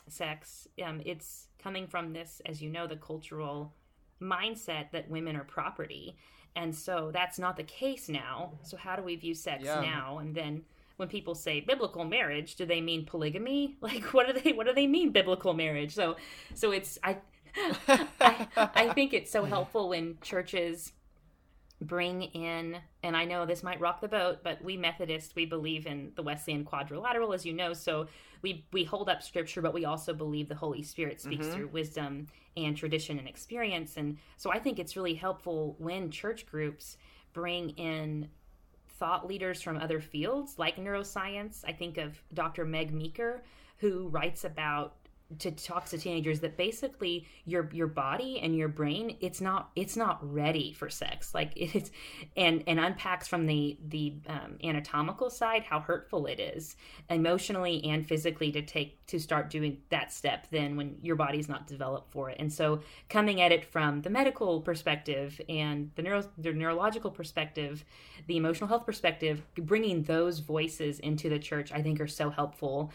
sex, um, it's coming from this, as you know, the cultural mindset that women are property. And so that's not the case now. So how do we view sex yeah. now? And then when people say biblical marriage, do they mean polygamy? Like what do they what do they mean biblical marriage? So so it's I I, I think it's so helpful when churches bring in and i know this might rock the boat but we methodists we believe in the wesleyan quadrilateral as you know so we we hold up scripture but we also believe the holy spirit speaks mm-hmm. through wisdom and tradition and experience and so i think it's really helpful when church groups bring in thought leaders from other fields like neuroscience i think of dr meg meeker who writes about to talk to teenagers that basically your your body and your brain it's not it's not ready for sex. Like it's and and unpacks from the the um, anatomical side how hurtful it is emotionally and physically to take to start doing that step then when your body's not developed for it. And so coming at it from the medical perspective and the neuro the neurological perspective the emotional health perspective bringing those voices into the church i think are so helpful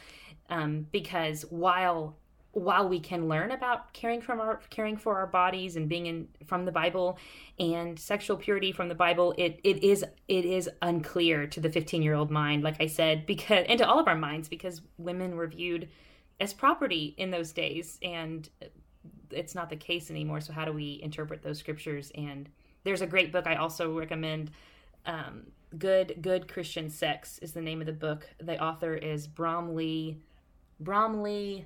um, because while while we can learn about caring from our caring for our bodies and being in from the Bible and sexual purity from the Bible, it it is it is unclear to the 15 year old mind, like I said, because and to all of our minds, because women were viewed as property in those days, and it's not the case anymore. So how do we interpret those scriptures? And there's a great book I also recommend. Um, good good Christian sex is the name of the book. The author is Bromleigh Bromleigh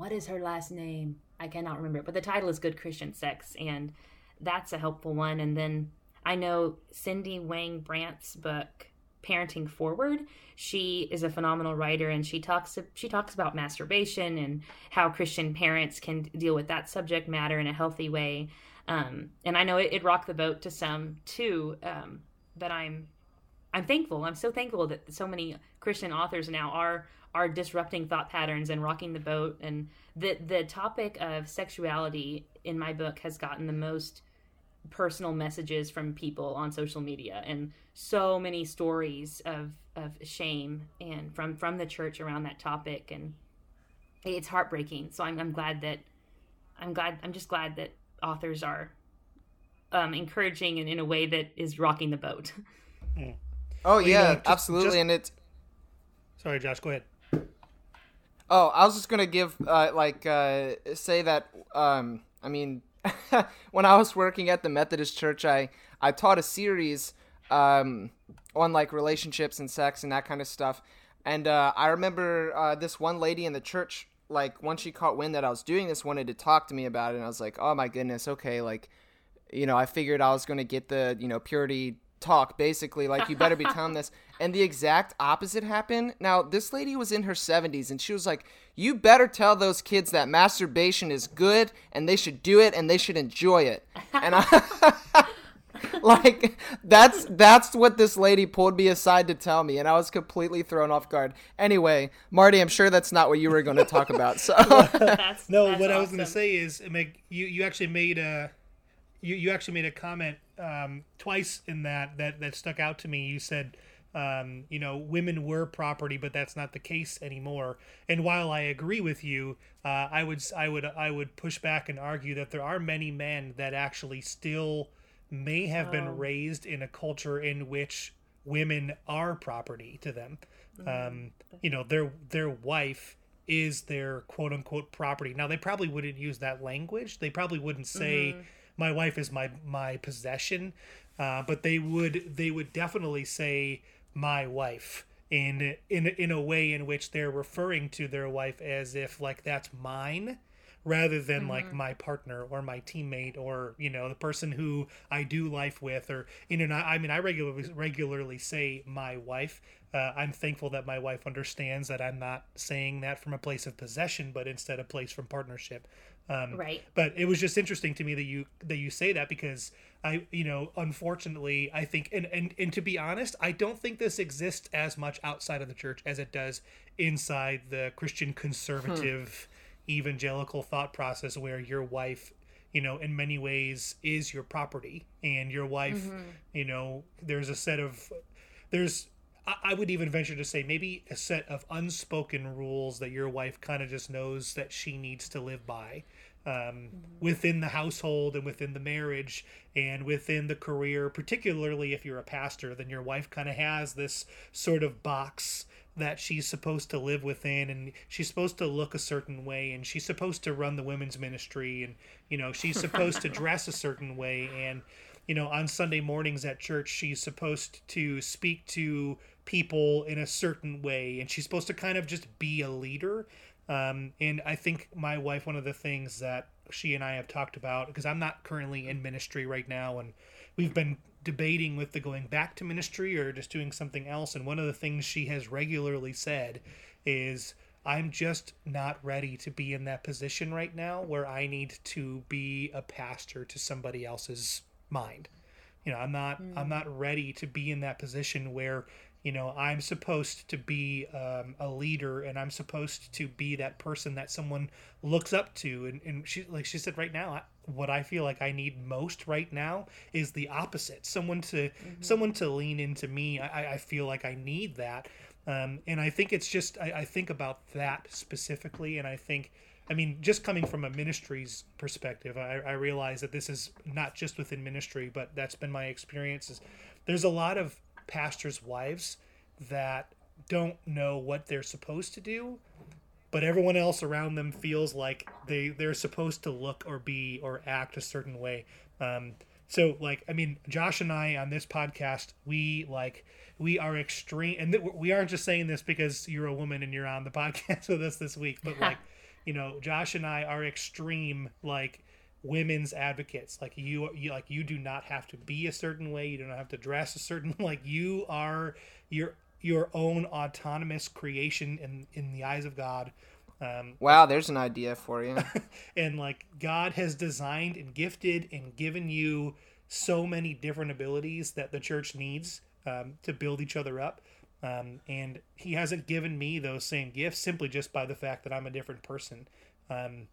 what is her last name? I cannot remember, it. but the title is Good Christian Sex, and that's a helpful one. And then I know Cindy Wang Brandt's book, Parenting Forward. She is a phenomenal writer, and she talks she talks about masturbation and how Christian parents can deal with that subject matter in a healthy way. Um, and I know it, it, rocked the boat to some too. Um, but I'm I'm thankful. I'm so thankful that so many Christian authors now are are disrupting thought patterns and rocking the boat. And the the topic of sexuality in my book has gotten the most personal messages from people on social media and so many stories of of shame and from from the church around that topic. And it's heartbreaking. So i'm, I'm glad that i'm glad i'm just glad that authors are um, encouraging and in a way that is rocking the boat. Oh well, yeah you know, just, absolutely. Just... and it's sorry josh go ahead Oh, I was just gonna give uh, like uh, say that um, I mean when I was working at the Methodist Church, I I taught a series um, on like relationships and sex and that kind of stuff. And uh, I remember uh, this one lady in the church, like once she caught wind that I was doing this, wanted to talk to me about it. And I was like, oh my goodness, okay, like you know, I figured I was gonna get the you know purity talk basically like you better be telling this and the exact opposite happened now this lady was in her 70s and she was like you better tell those kids that masturbation is good and they should do it and they should enjoy it and i like that's that's what this lady pulled me aside to tell me and i was completely thrown off guard anyway marty i'm sure that's not what you were going to talk about so that's, no that's what awesome. i was going to say is Meg you you actually made a you, you actually made a comment um, twice in that that that stuck out to me. You said, um, you know, women were property, but that's not the case anymore. And while I agree with you, uh, I would I would I would push back and argue that there are many men that actually still may have oh. been raised in a culture in which women are property to them. Mm-hmm. Um, you know, their their wife is their quote unquote property. Now they probably wouldn't use that language. They probably wouldn't say. Mm-hmm my wife is my my possession, uh, but they would they would definitely say my wife in in in a way in which they're referring to their wife as if like that's mine rather than mm-hmm. like my partner or my teammate or you know the person who I do life with or you know I mean I regularly regularly say my wife uh, I'm thankful that my wife understands that I'm not saying that from a place of possession but instead a place from partnership um, right. But it was just interesting to me that you that you say that because I, you know, unfortunately, I think, and and and to be honest, I don't think this exists as much outside of the church as it does inside the Christian conservative hmm. evangelical thought process, where your wife you know in many ways is your property and your wife mm-hmm. you know there's a set of there's I would even venture to say maybe a set of unspoken rules that your wife kind of just knows that she needs to live by um, within the household and within the marriage and within the career, particularly if you're a pastor, then your wife kind of has this sort of box that she's supposed to live within and she's supposed to look a certain way and she's supposed to run the women's ministry and you know she's supposed to dress a certain way and you know on Sunday mornings at church she's supposed to speak to people in a certain way and she's supposed to kind of just be a leader um, and I think my wife, one of the things that she and I have talked about, because I'm not currently in ministry right now, and we've been debating with the going back to ministry or just doing something else. And one of the things she has regularly said is, I'm just not ready to be in that position right now where I need to be a pastor to somebody else's mind. You know, I'm not mm. I'm not ready to be in that position where you know i'm supposed to be um, a leader and i'm supposed to be that person that someone looks up to and, and she like she said right now what i feel like i need most right now is the opposite someone to mm-hmm. someone to lean into me I, I feel like i need that um, and i think it's just I, I think about that specifically and i think I mean, just coming from a ministry's perspective, I, I realize that this is not just within ministry, but that's been my experience. Is there's a lot of pastors' wives that don't know what they're supposed to do, but everyone else around them feels like they they're supposed to look or be or act a certain way. Um, so, like, I mean, Josh and I on this podcast, we like we are extreme, and th- we aren't just saying this because you're a woman and you're on the podcast with us this week, but like you know, Josh and I are extreme like women's advocates. Like you, you like you do not have to be a certain way. You don't have to dress a certain like you are your your own autonomous creation in in the eyes of God. Um, wow, there's an idea for you. and like God has designed and gifted and given you so many different abilities that the church needs um, to build each other up. Um, and he hasn't given me those same gifts simply just by the fact that I'm a different person. Um,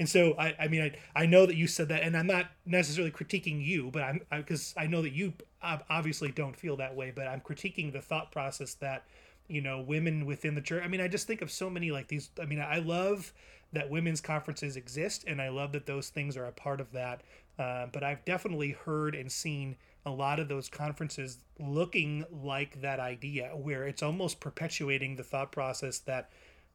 and so I, I mean, I, I know that you said that, and I'm not necessarily critiquing you, but I'm because I, I know that you obviously don't feel that way, but I'm critiquing the thought process that you know women within the church. I mean, I just think of so many like these. I mean, I love that women's conferences exist, and I love that those things are a part of that. Uh, but I've definitely heard and seen a lot of those conferences looking like that idea where it's almost perpetuating the thought process that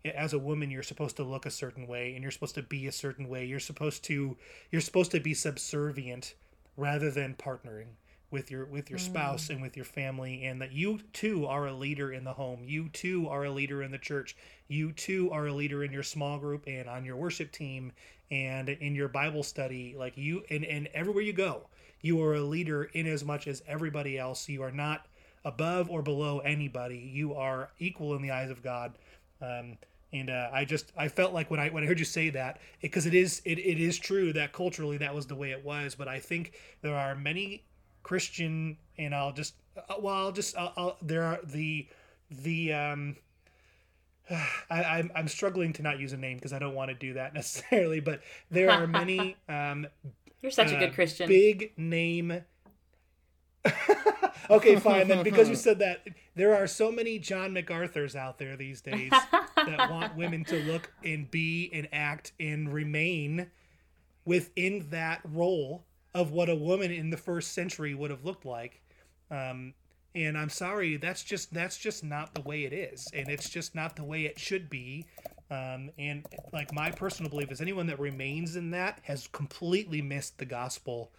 as a woman you're supposed to look a certain way and you're supposed to be a certain way you're supposed to you're supposed to be subservient rather than partnering with your with your spouse mm. and with your family and that you too are a leader in the home you too are a leader in the church you too are a leader in your small group and on your worship team and in your bible study like you and, and everywhere you go you are a leader in as much as everybody else. You are not above or below anybody. You are equal in the eyes of God. Um, and uh, I just I felt like when I when I heard you say that because it, it is it, it is true that culturally that was the way it was. But I think there are many Christian and I'll just uh, well I'll just I'll, I'll, there are the the um I, I'm, I'm struggling to not use a name because I don't want to do that necessarily, but there are many um, you're such uh, a good Christian. Big name. okay, fine. Then because you said that, there are so many John MacArthur's out there these days that want women to look and be and act and remain within that role of what a woman in the first century would have looked like. Um, and I'm sorry, that's just that's just not the way it is, and it's just not the way it should be. Um, and like my personal belief is anyone that remains in that has completely missed the gospel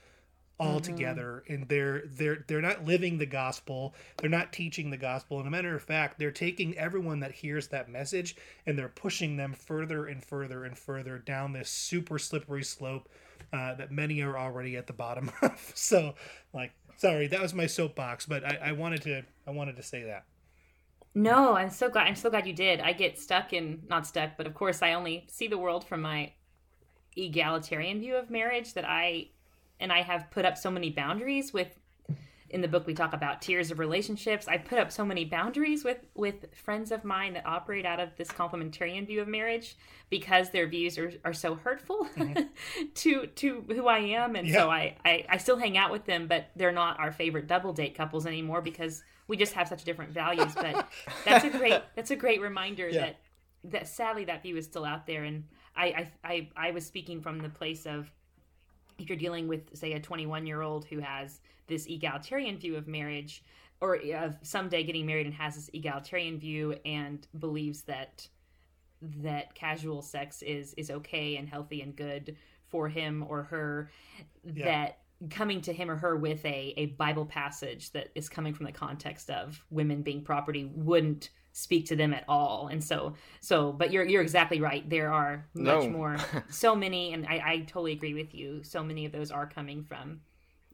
altogether mm-hmm. and they're they're they're not living the gospel they're not teaching the gospel and a matter of fact they're taking everyone that hears that message and they're pushing them further and further and further down this super slippery slope uh, that many are already at the bottom of so like sorry that was my soapbox but I, I wanted to i wanted to say that no, I'm so glad. I'm so glad you did. I get stuck in not stuck, but of course, I only see the world from my egalitarian view of marriage. That I and I have put up so many boundaries with. In the book, we talk about tiers of relationships. I put up so many boundaries with with friends of mine that operate out of this complementarian view of marriage because their views are, are so hurtful mm-hmm. to to who I am, and yeah. so I, I I still hang out with them, but they're not our favorite double date couples anymore because we just have such different values. But that's a great that's a great reminder yeah. that that sadly that view is still out there. And I, I I I was speaking from the place of if you're dealing with say a 21 year old who has this egalitarian view of marriage or of someday getting married and has this egalitarian view and believes that that casual sex is is okay and healthy and good for him or her yeah. that coming to him or her with a, a Bible passage that is coming from the context of women being property wouldn't speak to them at all. And so so but you're you're exactly right. There are much no. more so many and I, I totally agree with you. So many of those are coming from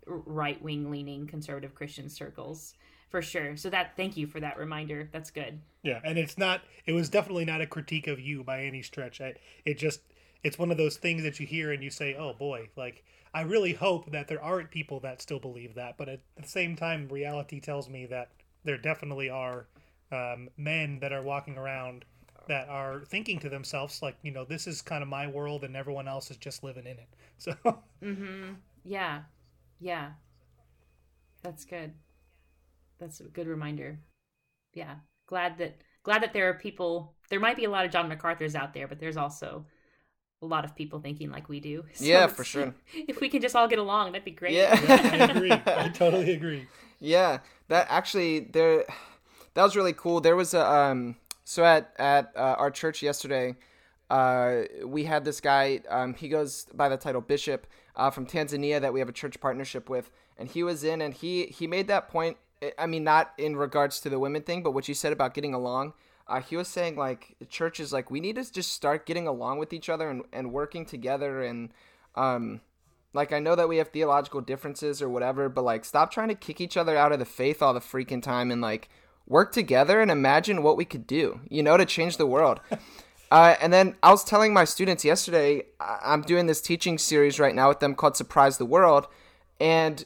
right wing leaning conservative Christian circles for sure. So that thank you for that reminder. That's good. Yeah, and it's not it was definitely not a critique of you by any stretch. I, it just it's one of those things that you hear and you say, "Oh boy, like I really hope that there aren't people that still believe that, but at the same time, reality tells me that there definitely are um, men that are walking around that are thinking to themselves like, you know, this is kind of my world, and everyone else is just living in it. So. Mm-hmm. Yeah. Yeah. That's good. That's a good reminder. Yeah. Glad that glad that there are people. There might be a lot of John MacArthur's out there, but there's also a lot of people thinking like we do. So yeah, for sure. If we can just all get along, that'd be great. Yeah. I agree. I totally agree. Yeah, that actually there that was really cool. There was a um so at at uh, our church yesterday, uh we had this guy um he goes by the title Bishop uh from Tanzania that we have a church partnership with and he was in and he he made that point I- mean not in regards to the women thing, but what you said about getting along. Uh, he was saying like church is like we need to just start getting along with each other and, and working together and um like I know that we have theological differences or whatever, but like stop trying to kick each other out of the faith all the freaking time and like work together and imagine what we could do, you know, to change the world. uh, and then I was telling my students yesterday, I'm doing this teaching series right now with them called Surprise the World. And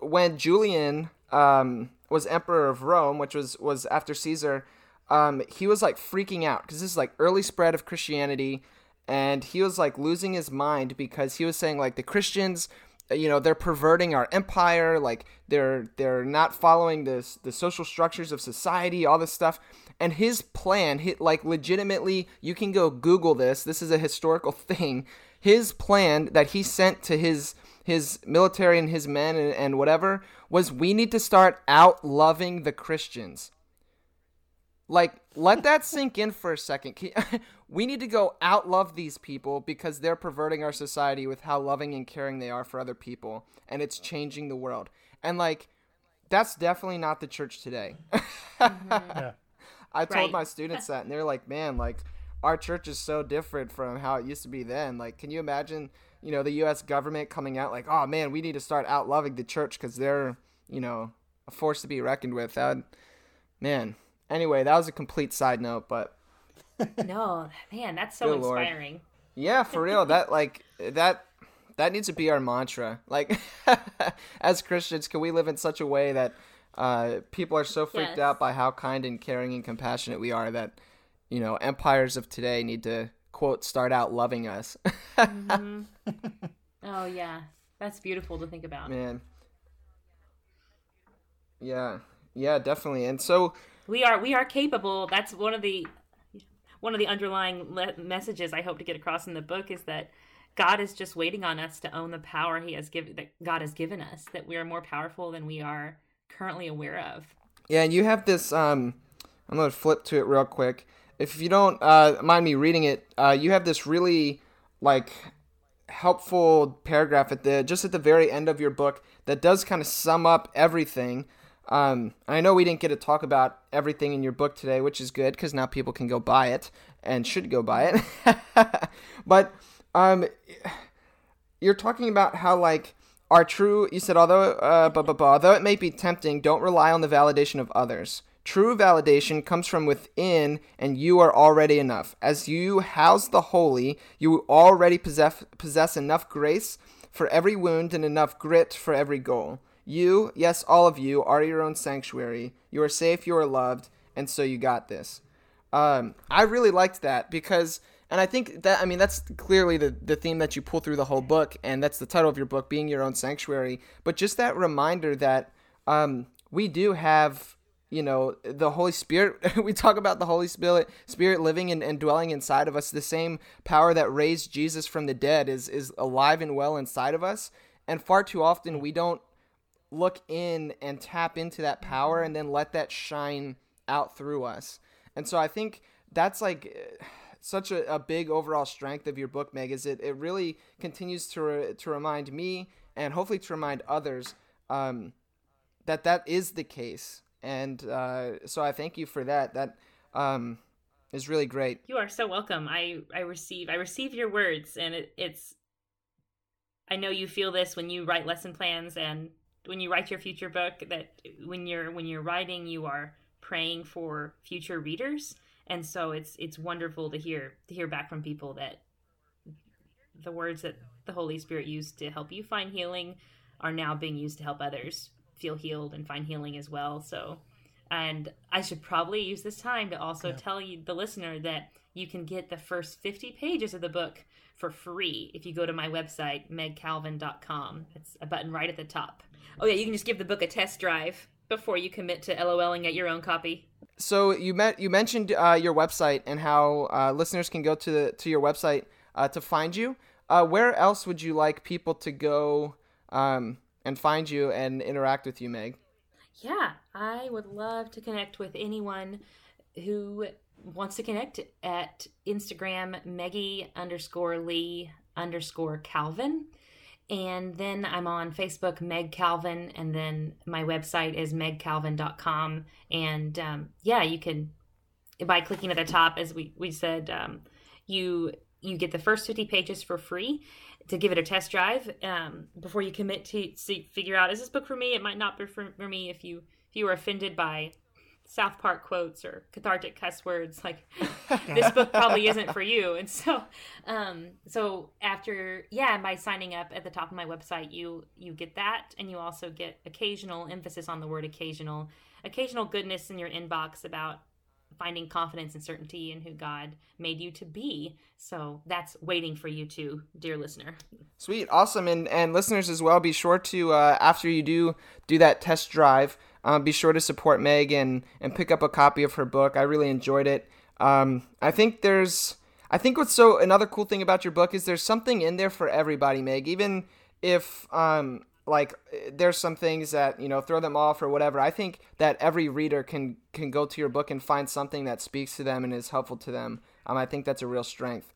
when Julian um, was emperor of Rome, which was, was after Caesar, um, he was like freaking out because this is like early spread of Christianity and he was like losing his mind because he was saying like the Christians you know they're perverting our empire like they're they're not following this the social structures of society all this stuff. And his plan hit like legitimately you can go google this this is a historical thing. His plan that he sent to his his military and his men and, and whatever was we need to start out loving the christians. Like, let that sink in for a second. Can- we need to go out love these people because they're perverting our society with how loving and caring they are for other people, and it's changing the world. And like, that's definitely not the church today. Mm-hmm. Yeah. I told Right. my students that, and they're like, "Man, like, our church is so different from how it used to be then. Like, can you imagine, you know, the U.S. government coming out like, oh man, we need to start out loving the church because they're, you know, a force to be reckoned with. That, man. Anyway, that was a complete side note, but No, man, that's so Good Lord. inspiring. yeah, for real, that like that that needs to be our mantra. Like, as Christians, can we live in such a way that uh, people are so freaked Yes. out by how kind and caring and compassionate we are that you know empires of today need to quote start out loving us. Oh yeah, that's beautiful to think about. Man. Yeah. Yeah, definitely. And so We are we are capable. That's one of the one of the underlying le- messages I hope to get across in the book is that God is just waiting on us to own the power He has given that God has given us. That we are more powerful than we are currently aware of. Yeah, and you have this. Um, I'm gonna flip to it real quick. If you don't uh, mind me reading it, uh, you have this really like helpful paragraph at the just at the very end of your book that does kind of sum up everything. Um, I know we didn't get to talk about everything in your book today, which is good because now people can go buy it and should go buy it. but um, you're talking about how like our true you said although uh blah, blah, blah, although it may be tempting don't rely on the validation of others. True validation comes from within and you are already enough. As you house the holy you already possess possess enough grace for every wound and enough grit for every goal you yes all of you are your own sanctuary you are safe you are loved and so you got this um, I really liked that because, and I think that I mean that's clearly the the theme that you pull through the whole book, and that's the title of your book, being your own sanctuary. But just that reminder that um, we do have, you know, the Holy Spirit. we talk about the Holy Spirit, Spirit living and, and dwelling inside of us. The same power that raised Jesus from the dead is is alive and well inside of us. And far too often we don't look in and tap into that power and then let that shine out through us. And so I think that's like such a, a big overall strength of your book, Meg, is it, it really continues to, re- to remind me and hopefully to remind others um, that that is the case. And uh, so I thank you for that. That um, is really great. You are so welcome. I I receive I receive your words, and it, it's. I know you feel this when you write lesson plans and when you write your future book. That when you're when you're writing, you are praying for future readers, and so it's it's wonderful to hear to hear back from people that the words that the Holy Spirit used to help you find healing are now being used to help others feel healed and find healing as well. So and I should probably use this time to also Yeah. tell you, the listener, that you can get the first 50 pages of the book for free if you go to my website, megcalvin.com. It's a button right at the top. Oh, yeah, you can just give the book a test drive before you commit to LOLing at your own copy. So you met you mentioned uh, your website and how uh, listeners can go to the, to your website. uh, to find you. Uh, where else would you like people to go um, and find you and interact with you, Meg? Yeah, I would love to connect with anyone who wants to connect at Instagram, Meggie underscore Lee underscore Calvin. And then I'm on Facebook, Meg Calvin, and then my website is megcalvin.com. And um, yeah, you can by clicking at the top, as we we said, um, you you get the first 50 pages for free to give it a test drive um, before you commit to see, figure out is this book for me it might not be for, for me if you if you are offended by south park quotes or cathartic cuss words like this book probably isn't for you. And so um so after yeah by signing up at the top of my website you you get that. And you also get occasional emphasis on the word occasional occasional goodness in your inbox about finding confidence and certainty in who God made you to be. So that's waiting for you too, dear listener. Sweet, awesome, and and listeners as well. Be sure to uh, after you do do that test drive, um, be sure to support Meg and and pick up a copy of her book. I really enjoyed it. Um, I think there's. I think what's so another cool thing about your book is there's something in there for everybody, Meg. Even if um, like there's some things that you know throw them off or whatever. I think that every reader can can go to your book and find something that speaks to them and is helpful to them. Um, i think that's a real strength.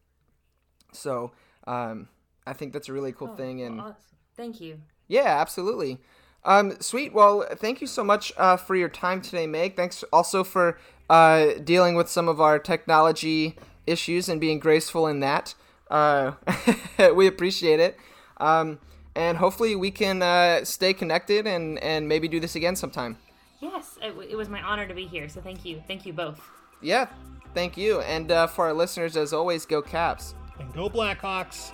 So um, i think that's a really cool oh, thing and awesome. thank you. Yeah absolutely. Um, sweet. Well thank you so much uh, for your time today meg. Thanks also for uh, dealing with some of our technology issues and being graceful in that. Uh, we appreciate it. Um, and hopefully we can uh, stay connected and and maybe do this again sometime. Yes, it, it, was my honor to be here. So thank you, thank you both. Yeah, thank you. And uh, for our listeners, as always, go Caps and go Blackhawks.